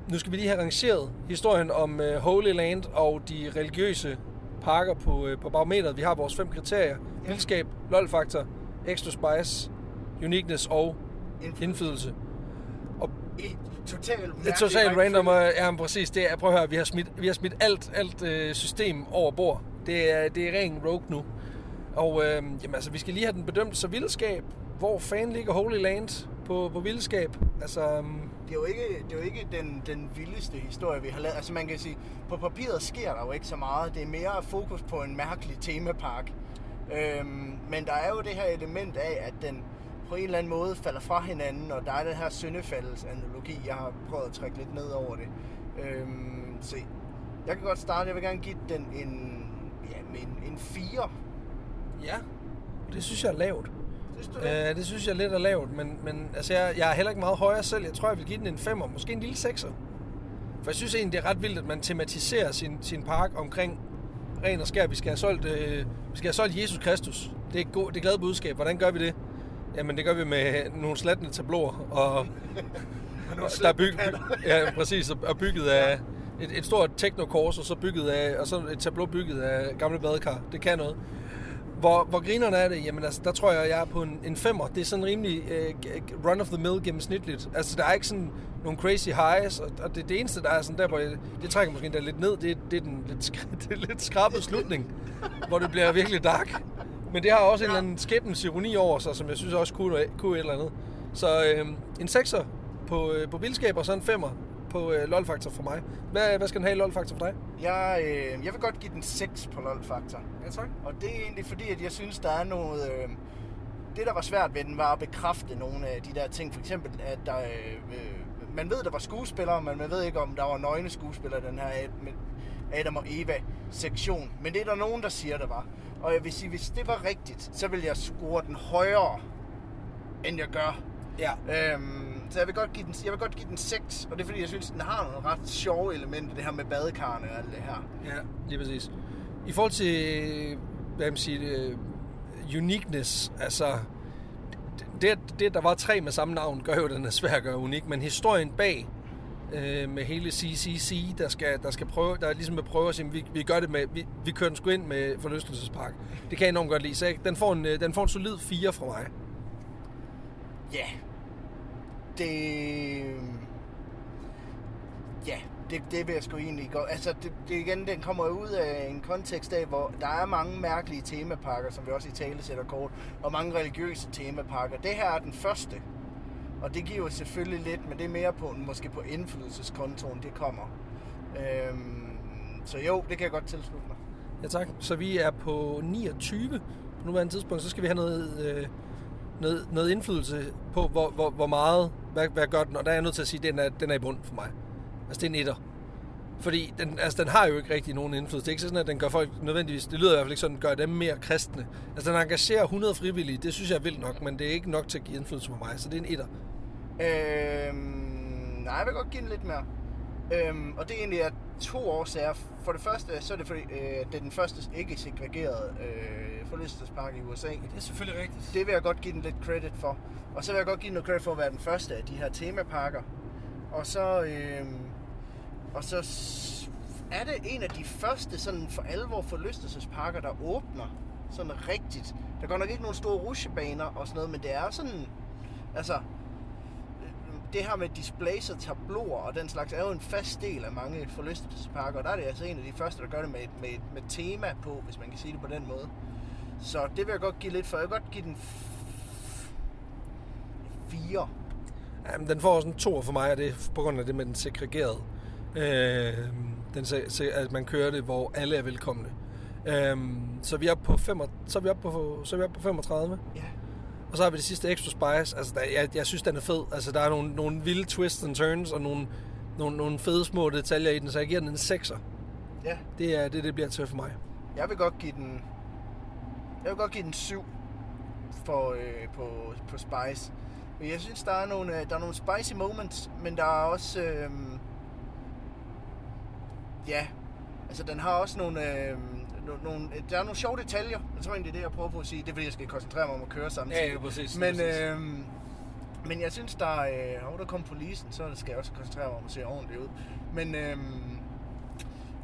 nu skal vi lige have rangeret historien om øh, Holy Land og de religiøse parker på, øh, på barometeret. Vi har vores fem kriterier. Vildskab, lol-faktor, extra spice, uniqueness og
Indflydelse.
Og
Et totalt
det er totalt random, og ja, men præcis. Det er, prøv at høre, vi har smidt, vi har smidt alt, alt øh, system over bord. Det er, det er ren rogue nu. Og øh, jamen, altså, vi skal lige have den bedømt. Så vildskab, hvor fanden ligger Holy Land på, på vildskab? Altså, øhm,
det er jo ikke, det er jo ikke den, den vildeste historie, vi har lavet. Altså man kan sige, på papiret sker der jo ikke så meget. Det er mere fokus på en mærkelig temapark. Øhm, men der er jo det her element af, at den på en eller anden måde falder fra hinanden, og der er den her syndefaldsanalogi, jeg har prøvet at trække lidt ned over det. Øhm, se, jeg kan godt starte. Jeg vil gerne give den en, ja, en, en 4.
ja, det synes jeg er lavt.
Synes du det?
Øh, det synes jeg lidt er lavt, men, men altså, jeg, jeg er heller ikke meget højere selv. Jeg tror, jeg vil give den en 5'er, måske en lille 6'er. For jeg synes egentlig, det er ret vildt, at man tematiserer sin, sin park omkring ren og skær. Vi skal have solgt, øh, vi skal have solgt Jesus Kristus. Det er, god, det er glad budskab. Hvordan gør vi det? Jamen, det gør vi med nogle slattende tabloer, og der er bygget, ja, præcis, og- og bygget af et, et stort technokors, og så bygget af, og så et tableau bygget af gamle badekar. Det kan noget. Hvor, hvor grinerne er det? Jamen altså, der tror jeg, jeg er på en, en femmer. Det er sådan rimelig øh, run of the mill gennemsnitligt. Altså, der er ikke sådan nogle crazy highs, og, og det, det eneste, der er sådan der, hvor det, det trækker måske endda lidt ned, det, det er den lidt, det er lidt skrabede slutning, hvor det bliver virkelig dark. Men det har også en eller anden skæbnens ironi over sig, som jeg synes også kunne, kunne et eller andet. Så øh, en sekser på, øh, på vildskab, og så en femmer på øh, lol-faktor for mig. Hvad, hvad skal den have i lol-faktor for dig?
Jeg, øh, jeg vil godt give den 6 på LOL-faktor.
Ja, tak.
Og det er egentlig fordi, at jeg synes, der er noget... Øh, det, der var svært ved den, var at bekræfte nogle af de der ting. For eksempel, at der, øh, øh, man ved, der var skuespillere, men man ved ikke, om der var nøgne skuespillere i den her Adam og Eva-sektion. Men det er der nogen, der siger, der var. Og jeg vil sige, hvis det var rigtigt, så vil jeg score den højere, end jeg gør.
Ja.
Øhm, så jeg vil, godt give den, jeg vil godt give den 6, og det er fordi, jeg synes, den har nogle ret sjove elementer, det her med badekarne og alt det her.
Ja, lige præcis. I forhold til, hvad man siger, uh, uniqueness, altså, det, det, der var tre med samme navn, gør jo, den er svær at gøre unik, men historien bag øh, med hele CCC, der skal, der skal prøve, der er ligesom at prøve at sige, vi, vi gør det med, vi, vi kører den sgu ind med forlystelsespark. Det kan jeg enormt godt lide, så jeg, den, får en, øh, den får en solid 4 fra mig.
Ja. Det... Øh, ja, det, det vil jeg sgu egentlig godt. Altså, det, det igen, den kommer ud af en kontekst af, hvor der er mange mærkelige temapakker, som vi også i tale sætter kort, og mange religiøse temapakker. Det her er den første. Og det giver jo selvfølgelig lidt, men det er mere på, måske på indflydelseskontoen, det kommer. Øhm, så jo, det kan jeg godt tilslutte mig.
Ja tak. Så vi er på 29 på nuværende tidspunkt. Så skal vi have noget, øh, noget, noget indflydelse på, hvor, hvor, hvor meget, hvad, hvad gør den? Og der er jeg nødt til at sige, at den er, den er i bund for mig. Altså det er en etter. Fordi den, altså, den har jo ikke rigtig nogen indflydelse. Det er ikke sådan, at den gør folk nødvendigvis, det lyder i hvert fald ikke sådan, gør dem mere kristne. Altså den engagerer 100 frivillige, det synes jeg er vildt nok, men det er ikke nok til at give indflydelse på mig, så det er en etter.
Øhm, nej, jeg vil godt give den lidt mere. Øhm, og det er egentlig af to årsager. For det første, så er det fordi, øh, det er den første ikke-segregerede øh, forlystelsespark i USA.
Det er selvfølgelig rigtigt.
Det vil jeg godt give den lidt credit for. Og så vil jeg godt give den noget credit for at være den første af de her temaparker. Og så, øh, og så er det en af de første sådan for alvor forlystelsesparker, der åbner sådan rigtigt. Der går nok ikke nogen store rusjebaner og sådan noget, men det er sådan, altså, det her med displays og tabloer og den slags er jo en fast del af mange forlystelsesparker, og der er det altså en af de første, der gør det med, med, med tema på, hvis man kan sige det på den måde. Så det vil jeg godt give lidt for. Jeg vil godt give den f- fire.
Jamen, den får også en tor for mig, og det er på grund af det med den segregerede. Øh, den, se- at man kører det, hvor alle er velkomne. Øh, så vi er på, fem, så er vi oppe på, så er vi oppe på 35.
Ja.
Og så har vi det sidste Extra Spice. Altså, der, jeg, jeg synes, den er fed. Altså, der er nogle, nogle vilde twists and turns, og nogle, nogle, nogle fede små detaljer i den, så jeg giver den en 6'er.
Ja,
Det er det, det bliver til for mig.
jeg vil godt give den... Jeg vil godt give den 7 for, øh, på, på Spice. Men jeg synes, der er nogle, øh, der er nogle spicy moments, men der er også... Øh, ja, altså den har også nogle... Øh, nogle, der er nogle sjove detaljer. Jeg tror egentlig, det er det, jeg prøver på at sige. Det er fordi, jeg skal koncentrere mig om at køre samtidig.
præcis.
Men, øh, men jeg synes, der er... Øh, der kom polisen, så skal jeg også koncentrere mig om at se ordentligt ud. Men, øh,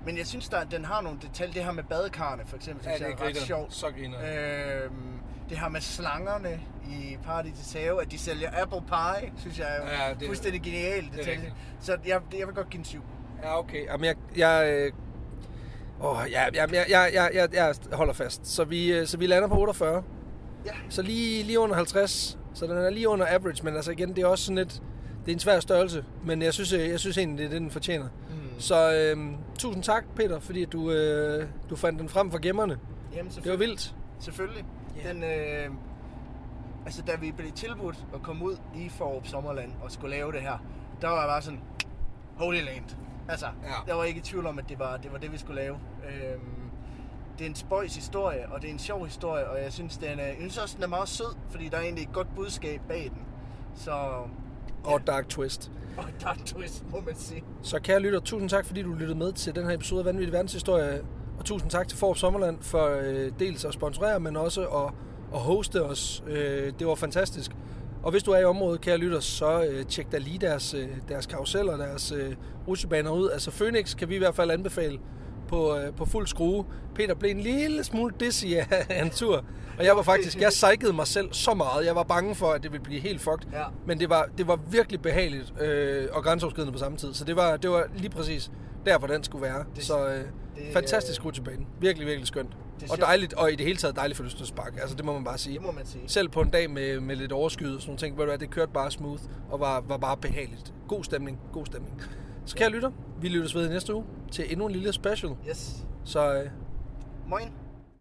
men jeg synes, der, den har nogle detaljer. Det her med badekarne, for eksempel, synes jeg er ret sjovt.
Så griner.
Øh, det her med slangerne i Paradisets have, at de sælger apple pie, synes jeg er
Ja, det er-
fuldstændig genialt
det er rigtigt.
Så jeg, jeg vil godt give en 7.
Ja, okay. Jamen, jeg... jeg Åh, ja, jeg, jeg, jeg, jeg, jeg, holder fast. Så vi, øh, så vi lander på 48.
Ja.
Så lige, lige under 50. Så den er lige under average, men altså igen, det er også sådan lidt... Det er en svær størrelse, men jeg synes, øh, jeg synes egentlig, det er det, den fortjener.
Mm.
Så øh, tusind tak, Peter, fordi du, øh, du fandt den frem for gemmerne.
Jamen,
Det var vildt.
Selvfølgelig.
Ja.
Den, øh, altså, da vi blev tilbudt at komme ud i Forup Sommerland og skulle lave det her, der var jeg bare sådan, Holy Land. Altså,
Ja.
jeg var ikke i tvivl om, at det var det, var det vi skulle lave. Øhm, det er en spøjs historie, og det er en sjov historie, og jeg synes, den er, jeg synes også, den er meget sød, fordi der er egentlig et godt budskab bag den. Så,
Og et dark twist.
og en twist, må man sige.
Så kære lytter, tusind tak, fordi du lyttede med til den her episode af Vanvittig Verdenshistorie. Og tusind tak til Forbes Sommerland for øh, dels at sponsorere, men også at, at hoste os. Øh, det var fantastisk. Og hvis du er i området, kære lytter, så øh, tjek da lige deres, øh, deres karuseller, deres øh, rutsjebaner ud. Altså Phoenix kan vi i hvert fald anbefale på, øh, på fuld skrue. Peter blev en lille smule dizzy af, en tur. Og jeg var faktisk, jeg psykede mig selv så meget. Jeg var bange for, at det ville blive helt fucked.
Ja.
Men det var, det var virkelig behageligt øh, og grænseoverskridende på samme tid. Så det var, det var lige præcis der, hvor den skulle være.
Det-
så øh,
det,
fantastisk
øh,
rutsjebane. Virkelig, virkelig skønt.
Det
Og dejligt, og i det hele taget dejligt forlystelsespark. Altså det må man bare sige.
Det må man sige.
Selv på en dag med, med lidt overskyet og sådan nogle ting, ved du hvad, det kørte bare smooth og var, var bare behageligt. God stemning, god stemning. Så kære lytter, vi lyttes ved i næste uge til endnu en lille special.
Yes.
Så øh,
Moin.